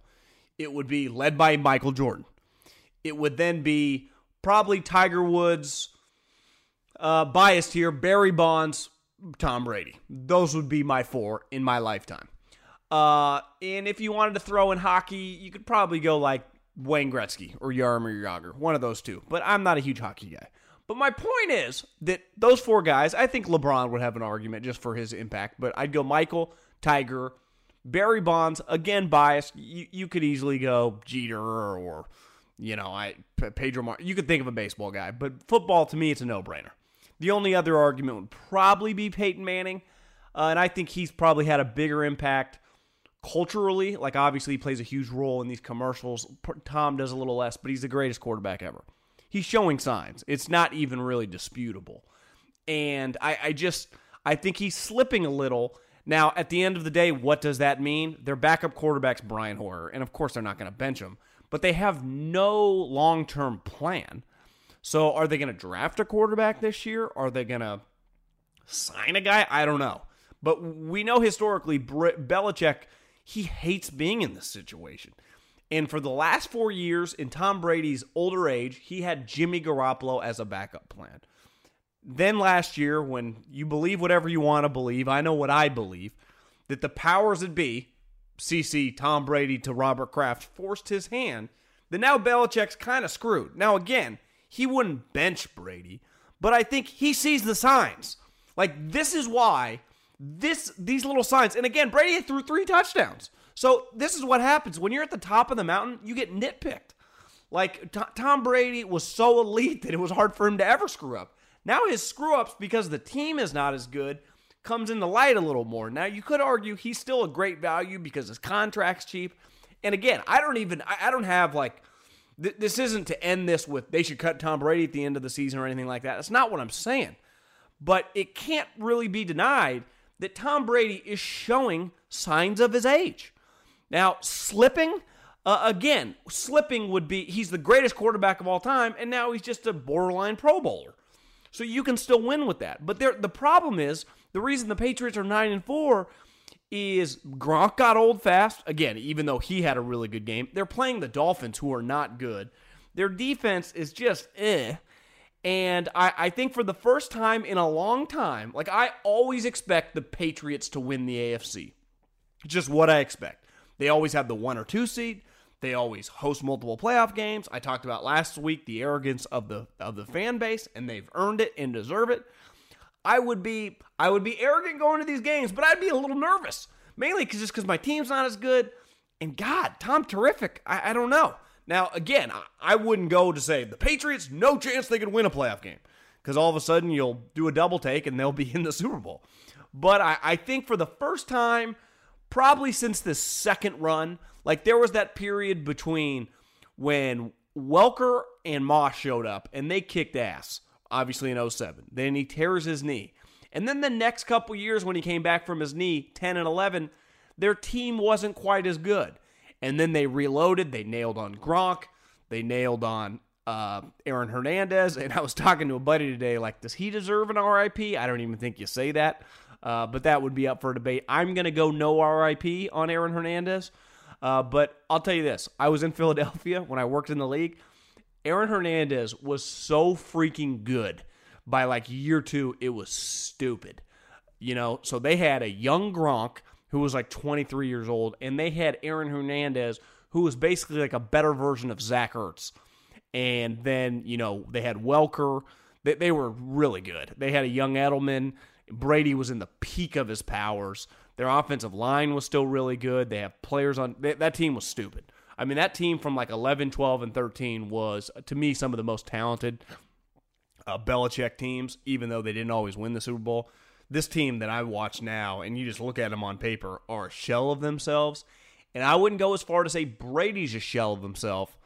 It would be led by Michael Jordan. It would then be probably Tiger Woods, uh, biased here, Barry Bonds, Tom Brady. Those would be my four in my lifetime. Uh, and if you wanted to throw in hockey, you could probably go like Wayne Gretzky or Jaromir Jagr, one of those two. But I'm not a huge hockey guy. But my point is that those four guys, I think LeBron would have an argument just for his impact. But I'd go Michael, Tiger, Barry Bonds, again biased. You, you could easily go Jeter or, you know, I Pedro Mar. You could think of a baseball guy, but football to me, it's a no brainer. The only other argument would probably be Peyton Manning, uh, and I think he's probably had a bigger impact culturally. Like obviously, he plays a huge role in these commercials. Tom does a little less, but he's the greatest quarterback ever. He's showing signs. It's not even really disputable, and I, I just I think he's slipping a little. Now, at the end of the day, what does that mean? Their backup quarterback's Brian Hoyer, and of course, they're not going to bench him, but they have no long term plan. So are they going to draft a quarterback this year? Are they going to sign a guy? I don't know. But we know historically, Belichick, he hates being in this situation. And for the last four years, in Tom Brady's older age, he had Jimmy Garoppolo as a backup plan. Then last year, when you believe whatever you want to believe, I know what I believe, that the powers that be, CC, Tom Brady to Robert Kraft, forced his hand, then now Belichick's kind of screwed. Now, again, he wouldn't bench Brady, but I think he sees the signs. Like this is why this these little signs. And again, Brady threw three touchdowns. So this is what happens when you're at the top of the mountain. You get nitpicked. Like T- Tom Brady was so elite that it was hard for him to ever screw up. Now his screw ups because the team is not as good comes into light a little more. Now you could argue he's still a great value because his contract's cheap. And again, I don't even I, I don't have like th- this isn't to end this with they should cut Tom Brady at the end of the season or anything like that. That's not what I'm saying. But it can't really be denied that Tom Brady is showing signs of his age. Now, slipping, uh, again, slipping would be he's the greatest quarterback of all time, and now he's just a borderline Pro Bowler. So you can still win with that. But there, the problem is the reason the Patriots are nine and four is Gronk got old fast. Again, even though he had a really good game, they're playing the Dolphins, who are not good. Their defense is just eh. And I, I think for the first time in a long time, like I always expect the Patriots to win the AFC. Just what I expect. They always have the one or two seed. They always host multiple playoff games. I talked about last week the arrogance of the of the fan base, and they've earned it and deserve it. I would be I would be arrogant going to these games, but I'd be a little nervous, mainly because just because my team's not as good. And God, Tom, terrific. I, I don't know. Now, again, I, I wouldn't go to say the Patriots, no chance they could win a playoff game, because all of a sudden you'll do a double take and they'll be in the Super Bowl. But I, I think for the first time, probably since the second run, like there was that period between when Welker and Moss showed up, and they kicked ass, obviously in 07. Then he tears his knee. And then the next couple years when he came back from his knee, 10 and 11, their team wasn't quite as good. And then they reloaded. They nailed on Gronk. They nailed on uh, Aaron Hernandez. And I was talking to a buddy today, like, does he deserve an RIP? I don't even think you say that. Uh, but that would be up for debate. I'm going to go no RIP on Aaron Hernandez. Uh, but I'll tell you this I was in Philadelphia when I worked in the league. Aaron Hernandez was so freaking good by like year two, it was stupid. You know, so they had a young Gronk who was like 23 years old, and they had Aaron Hernandez who was basically like a better version of Zach Ertz. And then, you know, they had Welker. They, they were really good. They had a young Edelman. Brady was in the peak of his powers. Their offensive line was still really good. They have players on they, that team was stupid. I mean, that team from like 11, 12, and 13 was, to me, some of the most talented uh, Belichick teams, even though they didn't always win the Super Bowl. This team that I watch now, and you just look at them on paper, are a shell of themselves. And I wouldn't go as far to say Brady's a shell of himself,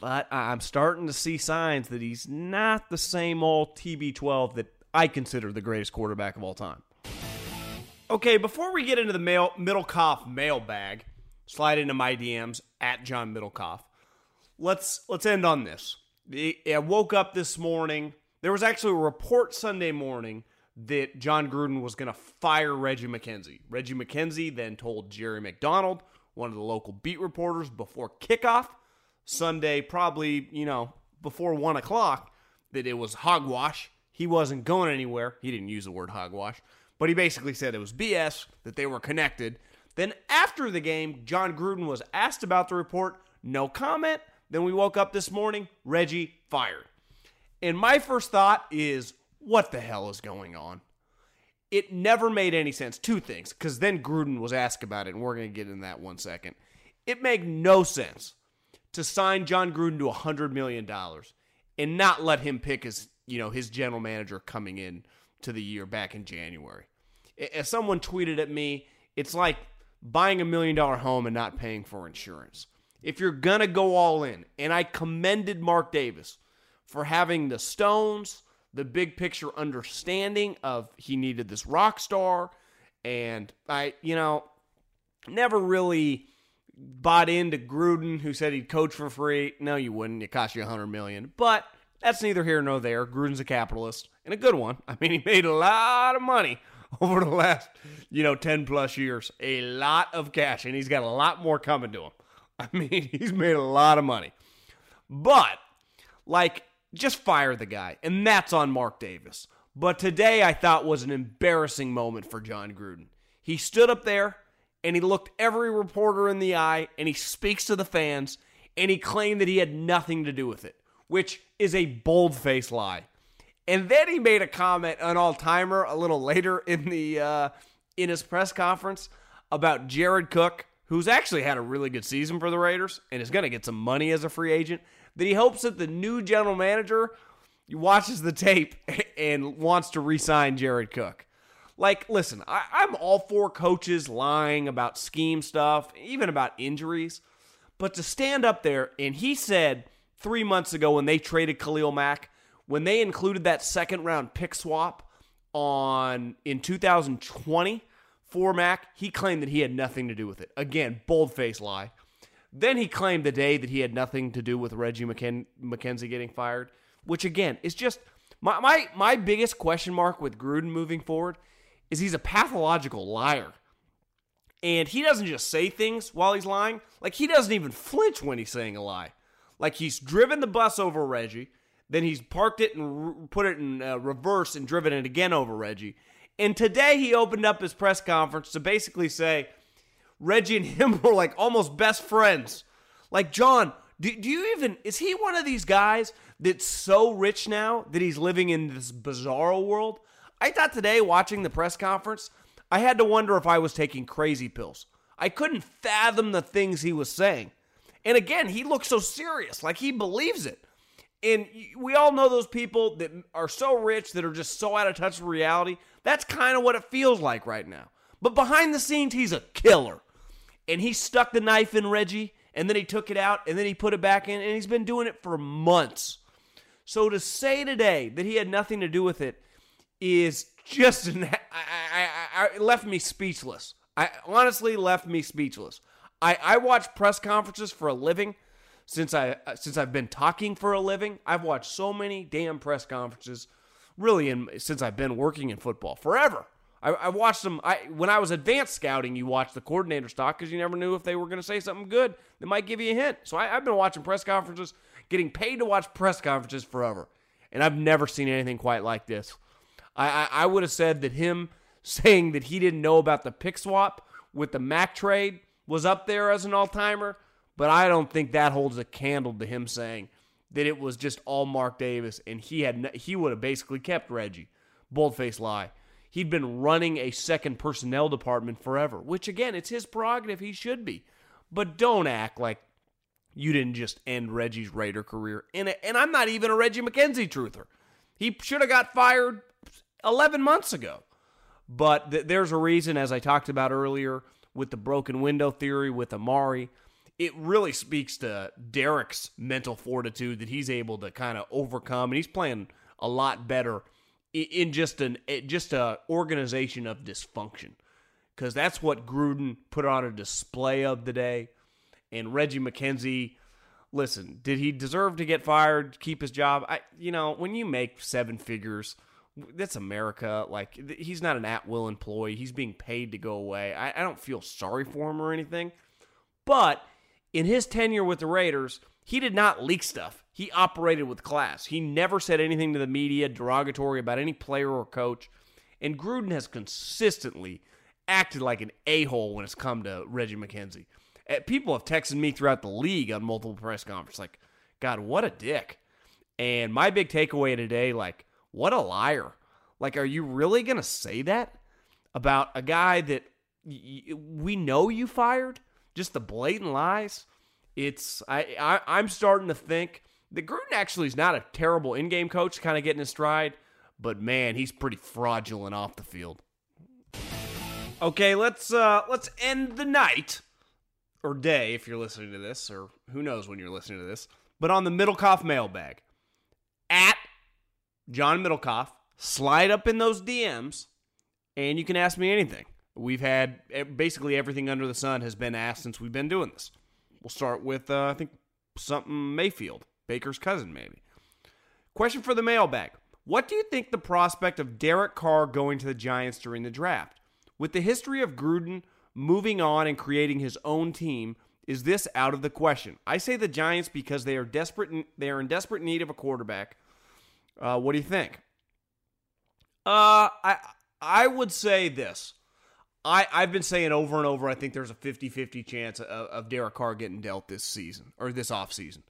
but I'm starting to see signs that he's not the same old TB12 that I consider the greatest quarterback of all time. Okay, before we get into the mail, Middlekauff mailbag, slide into my DMs at John Middlekauff. Let's let's end on this. I woke up this morning. There was actually a report Sunday morning that Jon Gruden was going to fire Reggie McKenzie. Reggie McKenzie then told Jerry McDonald, one of the local beat reporters, before kickoff Sunday, probably you know before one o'clock, that it was hogwash. He wasn't going anywhere. He didn't use the word hogwash, but he basically said it was BS that they were connected. Then after the game, Jon Gruden was asked about the report. No comment. Then we woke up this morning, Reggie fired. And my first thought is, what the hell is going on? It never made any sense. Two things, because then Gruden was asked about it, and we're going to get in that one second. It made no sense to sign Jon Gruden to $100 million and not let him pick his you know, his general manager coming in to the year back in January. As someone tweeted at me, it's like buying a million dollar home and not paying for insurance. If you're going to go all in, and I commended Mark Davis for having the stones, the big picture understanding of he needed this rock star, and I, you know, never really bought into Gruden, who said he'd coach for free. No, you wouldn't. It cost you a hundred million. But that's neither here nor there. Gruden's a capitalist and a good one. I mean, he made a lot of money over the last, you know, 10 plus years. A lot of cash, and he's got a lot more coming to him. I mean, he's made a lot of money. But, like, just fire the guy. And that's on Mark Davis. But today I thought was an embarrassing moment for Jon Gruden. He stood up there and he looked every reporter in the eye and he speaks to the fans and he claimed that he had nothing to do with it which is a bold faced lie. And then he made a comment, an all timer, a little later in the uh, in his press conference about Jared Cook, who's actually had a really good season for the Raiders and is going to get some money as a free agent. That he hopes that the new general manager watches the tape and wants to re-sign Jared Cook. Like, listen, I, I'm all for coaches lying about scheme stuff, even about injuries, but to stand up there and he said three months ago when they traded Khalil Mack, when they included that second round pick swap on in 2020 for Mack, he claimed that he had nothing to do with it. Again, bold face lie. Then he claimed the day that he had nothing to do with Reggie McKen- McKenzie getting fired, which again is just my, my my biggest question mark with Gruden moving forward is he's a pathological liar. And he doesn't just say things while he's lying. Like he doesn't even flinch when he's saying a lie. Like he's driven the bus over Reggie, then he's parked it and re- put it in uh, reverse and driven it again over Reggie. And today he opened up his press conference to basically say Reggie and him were like almost best friends. Like, John, do, do you even, is he one of these guys that's so rich now that he's living in this bizarre world? I thought today, watching the press conference, I had to wonder if I was taking crazy pills. I couldn't fathom the things he was saying. And again, he looks so serious, like he believes it. And we all know those people that are so rich that are just so out of touch with reality. That's kind of what it feels like right now. But behind the scenes, he's a killer. And he stuck the knife in Reggie, and then he took it out, and then he put it back in, and he's been doing it for months. So to say today that he had nothing to do with it is just an, I, I, I, left me speechless. I honestly left me speechless. I, I watch press conferences for a living since I uh, since I've been talking for a living. I've watched so many damn press conferences, really, in, since I've been working in football forever. I, I watched them. I when I was advanced scouting, you watched the coordinator talk because you never knew if they were going to say something good that might give you a hint. So I, I've been watching press conferences, getting paid to watch press conferences forever, and I've never seen anything quite like this. I, I, I would have said that him saying that he didn't know about the pick swap with the Mack trade was up there as an all timer, but I don't think that holds a candle to him saying that it was just all Mark Davis and he had he would have basically kept Reggie. Boldface lie. He'd been running a second personnel department forever, which again, it's his prerogative. He should be. But don't act like you didn't just end Reggie's Raider career. And, and I'm not even a Reggie McKenzie truther. He should have got fired 11 months ago. But th- there's a reason, as I talked about earlier, with the broken window theory with Amari. It really speaks to Derek's mental fortitude that he's able to kind of overcome, and he's playing a lot better in just an eh, just a organization of dysfunction, because that's what Gruden put on a display of today. And Reggie McKenzie, listen, did he deserve to get fired, keep his job? I, you know, when you make seven figures that's America. Like he's not an at will employee. He's being paid to go away. I, I don't feel sorry for him or anything. But in his tenure with the Raiders, he did not leak stuff. He operated with class. He never said anything to the media derogatory about any player or coach. And Gruden has consistently acted like an a hole when it's come to Reggie McKenzie. Eh, people have texted me throughout the league on multiple press conferences, like, God, what a dick. And my big takeaway today, like, what a liar. Like, are you really going to say that about a guy that y- we know you fired? Just the blatant lies? It's, I, I, I'm starting to think that Gruden actually is not a terrible in game coach, kind of getting his stride, but man, he's pretty fraudulent off the field. Okay, let's uh let's end the night or day if you're listening to this, or who knows when you're listening to this, but on the Middlekauff mailbag at John Middlekauff, slide up in those DMs, and you can ask me anything. We've had basically everything under the sun has been asked since we've been doing this. We'll start with, uh, I think, something Mayfield, Baker's cousin, maybe. Question for the mailbag What do you think the prospect of Derek Carr going to the Giants during the draft? With the history of Gruden moving on and creating his own team, is this out of the question? I say the Giants because they are desperate. They are in desperate need of a quarterback uh, what do you think? Uh, I I would say this. I, I've been saying over and over, I think there's a 50 50 chance of, of Derek Carr getting dealt this season or this offseason.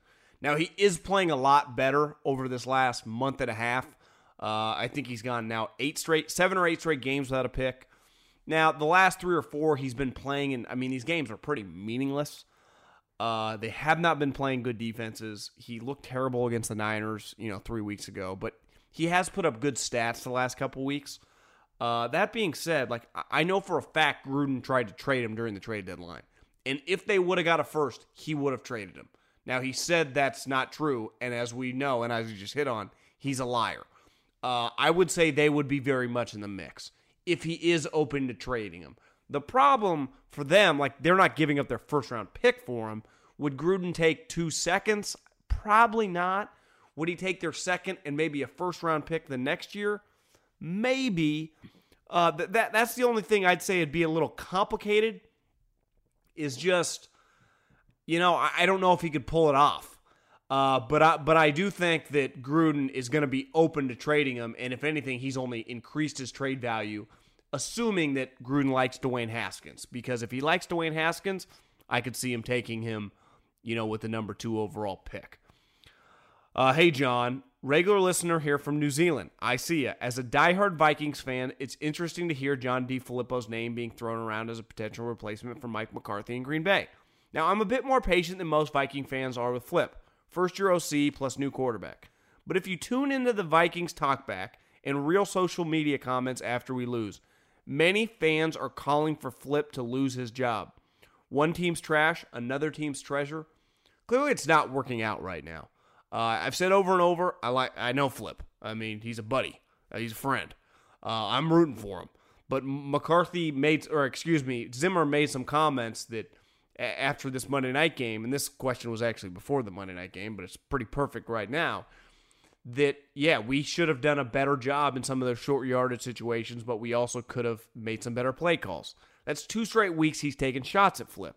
Now, he is playing a lot better over this last month and a half. Uh, I think he's gone now eight straight, seven or eight straight games without a pick. Now, the last three or four he's been playing, and I mean, these games are pretty meaningless. Uh, they have not been playing good defenses. He looked terrible against the Niners, you know, three weeks ago, but he has put up good stats the last couple weeks. Uh, that being said, like I know for a fact Gruden tried to trade him during the trade deadline, and if they would have got a first, he would have traded him. Now he said that's not true, and as we know, and as you just hit on, he's a liar. Uh, I would say they would be very much in the mix if he is open to trading him. The problem for them, like they're not giving up their first round pick for him. Would Gruden take two seconds? Probably not. Would he take their second and maybe a first round pick the next year? Maybe. Uh, th- that that's the only thing I'd say it'd be a little complicated. Is just, you know, I, I don't know if he could pull it off. Uh, but I, but I do think that Gruden is going to be open to trading him, and if anything, he's only increased his trade value assuming that Gruden likes Dwayne Haskins. Because if he likes Dwayne Haskins, I could see him taking him, you know, with the number two overall pick. Uh, hey, John, regular listener here from New Zealand. I see ya. As a diehard Vikings fan, it's interesting to hear John DeFilippo's name being thrown around as a potential replacement for Mike McCarthy in Green Bay. Now, I'm a bit more patient than most Viking fans are with Flip. First year OC plus new quarterback. But if you tune into the Vikings talkback and real social media comments after we lose, Many fans are calling for Flip to lose his job. One team's trash, another team's treasure. Clearly, it's not working out right now. Uh, I've said over and over, I like, I know Flip. I mean, he's a buddy, uh, he's a friend. Uh, I'm rooting for him. But McCarthy made, or excuse me, Zimmer made some comments that after this Monday night game, and this question was actually before the Monday night game, but it's pretty perfect right now. That, yeah, we should have done a better job in some of those short yardage situations, but we also could have made some better play calls. That's two straight weeks he's taken shots at Flip.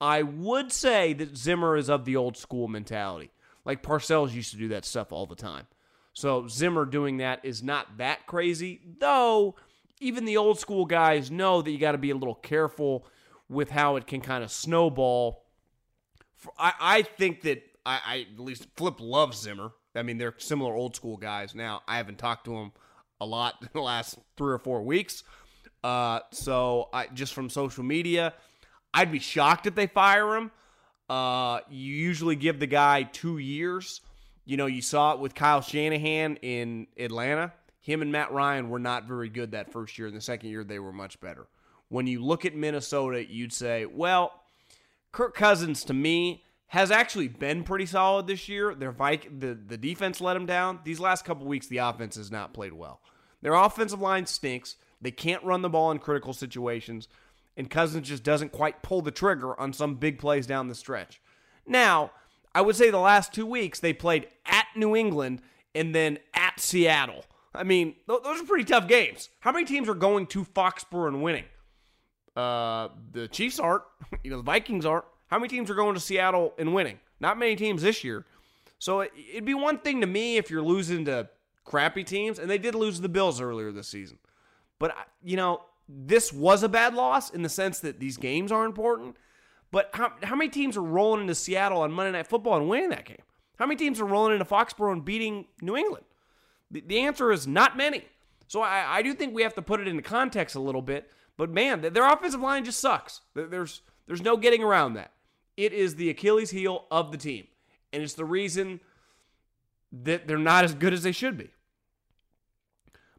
I would say that Zimmer is of the old school mentality. Like Parcells used to do that stuff all the time. So Zimmer doing that is not that crazy, though even the old school guys know that you got to be a little careful with how it can kind of snowball. I, I think that I, I at least Flip loves Zimmer. I mean, they're similar old school guys. Now, I haven't talked to him a lot in the last three or four weeks. Uh, so I just from social media, I'd be shocked if they fire him. Uh, you usually give the guy two years. You know, you saw it with Kyle Shanahan in Atlanta. Him and Matt Ryan were not very good that first year. In the second year, they were much better. When you look at Minnesota, you'd say, well, Kirk Cousins to me has actually been pretty solid this year. Their Vic- the the defense let him down. These last couple weeks, the offense has not played well. Their offensive line stinks. They can't run the ball in critical situations, and Cousins just doesn't quite pull the trigger on some big plays down the stretch. Now, I would say the last two weeks they played at New England and then at Seattle. I mean, those are pretty tough games. How many teams are going to Foxborough and winning? Uh, the Chiefs aren't. You know, the Vikings aren't. How many teams are going to Seattle and winning? Not many teams this year. So it'd be one thing to me if you're losing to crappy teams, and they did lose the Bills earlier this season. But you know, this was a bad loss in the sense that these games are important. But how, how many teams are rolling into Seattle on Monday Night Football and winning that game? How many teams are rolling into Foxborough and beating New England? The, the answer is not many. So I, I do think we have to put it into context a little bit. But man, their offensive line just sucks. There's there's no getting around that. It is the Achilles heel of the team, and it's the reason that they're not as good as they should be.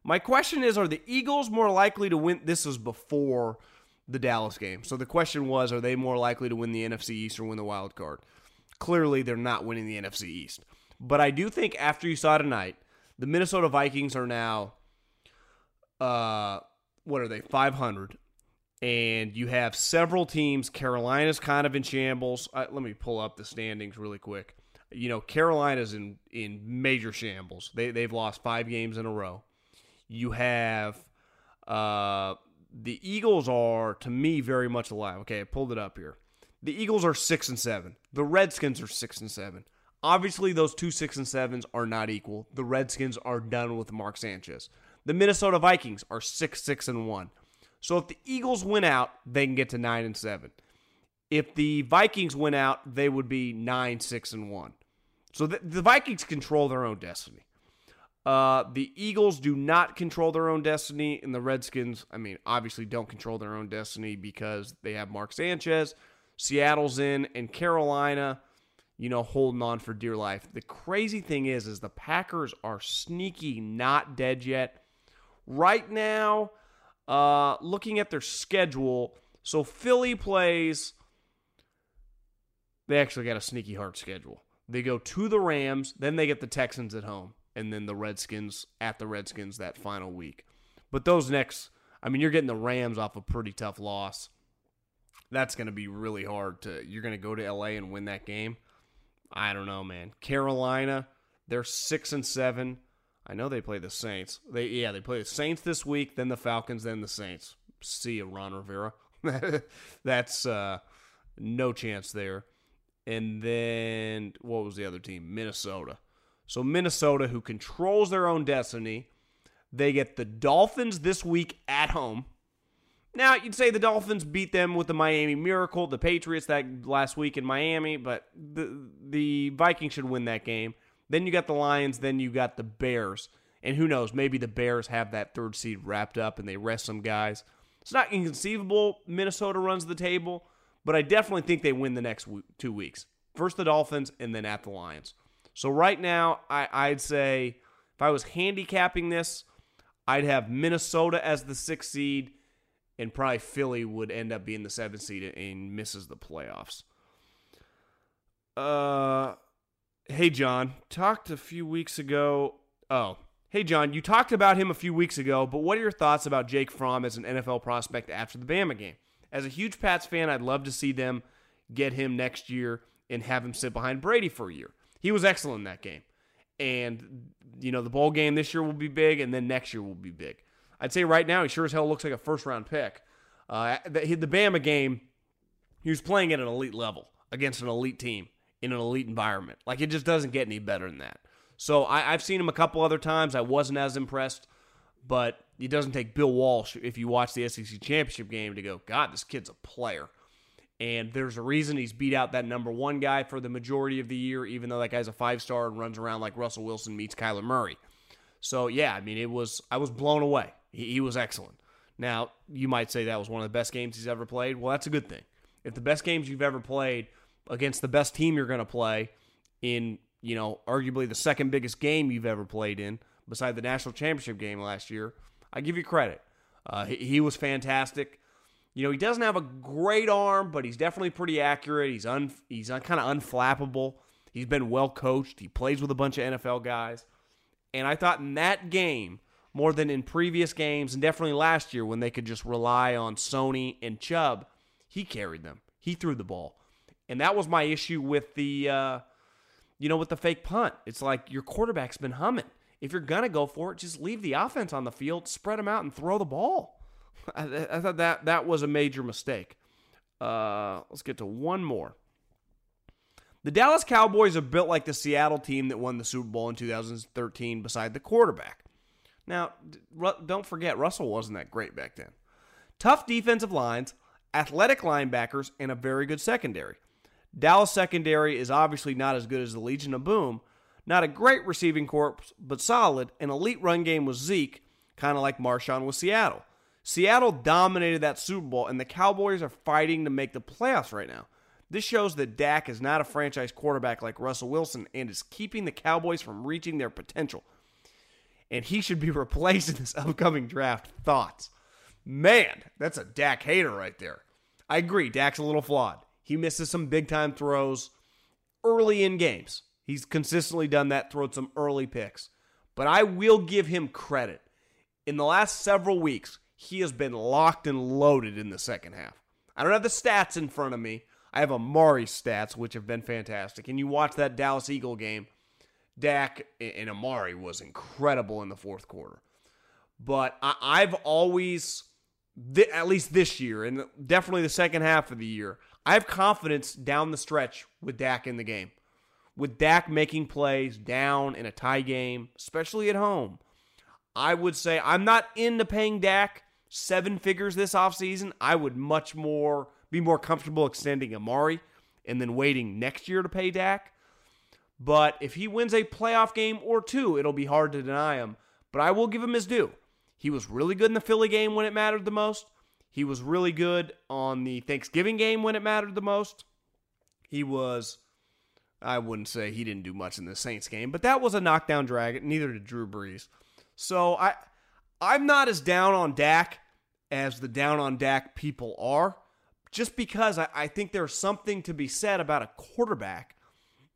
My question is: Are the Eagles more likely to win? This was before the Dallas game, so the question was: Are they more likely to win the NFC East or win the wild card? Clearly, they're not winning the NFC East. But I do think after you saw tonight, the Minnesota Vikings are now, uh, what are they, 500. And you have several teams. Carolina's kind of in shambles. Uh, let me pull up the standings really quick. You know, Carolina's in, in major shambles. They, they've lost five games in a row. You have uh, the Eagles are, to me, very much alive. Okay, I pulled it up here. The Eagles are six and seven. The Redskins are six and seven. Obviously, those two six and sevens are not equal. The Redskins are done with Mark Sanchez. The Minnesota Vikings are six six and one. So if the Eagles win out, they can get to nine and seven. If the Vikings win out, they would be nine six and one. So the, the Vikings control their own destiny. Uh, the Eagles do not control their own destiny, and the Redskins, I mean, obviously don't control their own destiny because they have Mark Sanchez. Seattle's in, and Carolina you know, holding on for dear life. The crazy thing is, is the Packers are sneaky, not dead yet. Right now, uh, looking at their schedule, so Philly plays. They actually got a sneaky hard schedule. They go to the Rams, then they get the Texans at home, and then the Redskins at the Redskins that final week. But those next, I mean, you're getting the Rams off a pretty tough loss. That's going to be really hard to. You're going to go to LA and win that game. I don't know, man. Carolina, they're six and seven. I know they play the Saints. They yeah, they play the Saints this week, then the Falcons, then the Saints. See you, Ron Rivera. That's uh, no chance there. And then what was the other team? Minnesota. So Minnesota, who controls their own destiny, they get the Dolphins this week at home. Now, you'd say the Dolphins beat them with the Miami Miracle, the Patriots that last week in Miami, but the the Vikings should win that game. Then you got the Lions, then you got the Bears. And who knows, maybe the Bears have that third seed wrapped up and they rest some guys. It's not inconceivable Minnesota runs the table, but I definitely think they win the next two weeks. First the Dolphins and then at the Lions. So right now, I, I'd say if I was handicapping this, I'd have Minnesota as the sixth seed and probably Philly would end up being the seventh seed and misses the playoffs. Uh, hey John, talked a few weeks ago. Oh, hey John, you talked about him a few weeks ago, but what are your thoughts about Jake Fromm as an NFL prospect after the Bama game? As a huge Pats fan, I'd love to see them get him next year and have him sit behind Brady for a year. He was excellent in that game. And, you know, the bowl game this year will be big, and then next year will be big. I'd say right now, he sure as hell looks like a first round pick. Uh, the, the Bama game, he was playing at an elite level against an elite team in an elite environment. Like, it just doesn't get any better than that. So I, I've seen him a couple other times. I wasn't as impressed, but it doesn't take Bill Walsh, if you watch the SEC championship game, to go, God, this kid's a player. And there's a reason he's beat out that number one guy for the majority of the year, even though that guy's a five star and runs around like Russell Wilson meets Kyler Murray. So yeah, I mean, it was I was blown away. He, he was excellent. Now you might say that was one of the best games he's ever played. Well, that's a good thing. If the best games you've ever played against the best team you're going to play in, you know, arguably the second biggest game you've ever played in, beside the national championship game last year, I give you credit. Uh, he, he was fantastic. You know, he doesn't have a great arm, but he's definitely pretty accurate. He's un, he's kind of unflappable. He's been well coached. He plays with a bunch of NFL guys. And I thought in that game, more than in previous games, and definitely last year when they could just rely on Sony and Chubb, he carried them. He threw the ball. And that was my issue with the, uh, you know, with the fake punt. It's like your quarterback's been humming. If you're going to go for it, just leave the offense on the field, spread them out, and throw the ball. I, I thought that that was a major mistake. Uh, let's get to one more. The Dallas Cowboys are built like the Seattle team that won the Super Bowl in 2013 beside the quarterback. Now, don't forget, Russell wasn't that great back then. Tough defensive lines, athletic linebackers, and a very good secondary. Dallas secondary is obviously not as good as the Legion of Boom. Not a great receiving corps, but solid. An elite run game with Zeke, kind of like Marshawn with Seattle. Seattle dominated that Super Bowl, and the Cowboys are fighting to make the playoffs right now. This shows that Dak is not a franchise quarterback like Russell Wilson and is keeping the Cowboys from reaching their potential. And he should be replaced in this upcoming draft. Thoughts? Man, that's a Dak hater right there. I agree, Dak's a little flawed. He misses some big time throws early in games. He's consistently done that, thrown some early picks. But I will give him credit. In the last several weeks, he has been locked and loaded in the second half. I don't have the stats in front of me. I have Amari's stats, which have been fantastic. And you watch that Dallas Eagle game, Dak and Amari was incredible in the fourth quarter. But I, have always, at least this year, and definitely the second half of the year, I have confidence down the stretch with Dak in the game. With Dak making plays down in a tie game, especially at home, I would say I'm not into paying Dak seven figures this offseason, I would much more be more comfortable extending Amari and then waiting next year to pay Dak. But if he wins a playoff game or two, it'll be hard to deny him. But I will give him his due. He was really good in the Philly game when it mattered the most. He was really good on the Thanksgiving game when it mattered the most. He was, I wouldn't say he didn't do much in the Saints game, but that was a knockdown drag. Neither did Drew Brees. So I, I'm not as down on Dak as the down on Dak people are, just because I, I think there's something to be said about a quarterback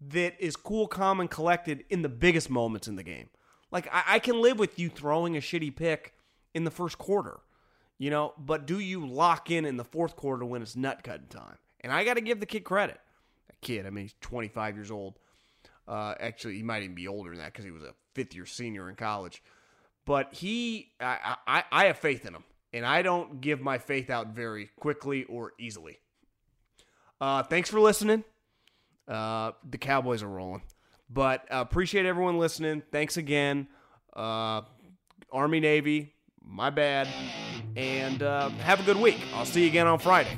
that is cool, calm, and collected in the biggest moments in the game. Like, I, I can live with you throwing a shitty pick in the first quarter, you know, but do you lock in in the fourth quarter when it's nut cutting time? And I got to give the kid credit. A kid, I mean, he's 25 years old. Uh, actually, he might even be older than that because he was a fifth year senior in college. But he, I, I, I have faith in him, and I don't give my faith out very quickly or easily. Uh, thanks for listening. Uh, the Cowboys are rolling, but uh, appreciate everyone listening. Thanks again, uh, Army Navy. My bad, and uh, have a good week. I'll see you again on Friday.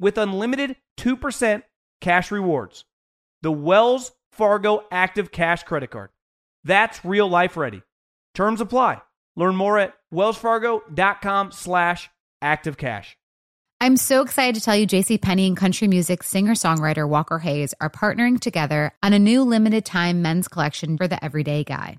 with unlimited 2% cash rewards. The Wells Fargo Active Cash Credit Card. That's real life ready. Terms apply. Learn more at wellsfargo.com slash activecash. I'm so excited to tell you JC Penney and country music singer-songwriter Walker Hayes are partnering together on a new limited time men's collection for the everyday guy.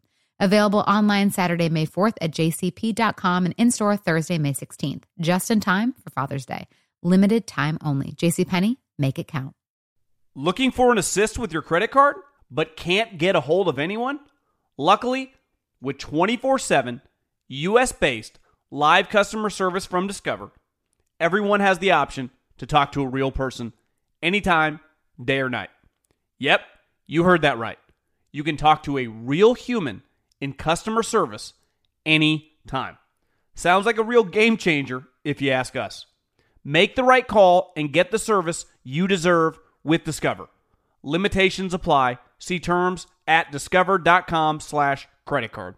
Available online Saturday, May 4th at jcp.com and in store Thursday, May 16th, just in time for Father's Day. Limited time only. JCPenney, make it count. Looking for an assist with your credit card, but can't get a hold of anyone? Luckily, with 24 7 US based live customer service from Discover, everyone has the option to talk to a real person anytime, day or night. Yep, you heard that right. You can talk to a real human in customer service anytime. Sounds like a real game changer if you ask us. Make the right call and get the service you deserve with Discover. Limitations apply. See terms at discover.com slash credit card.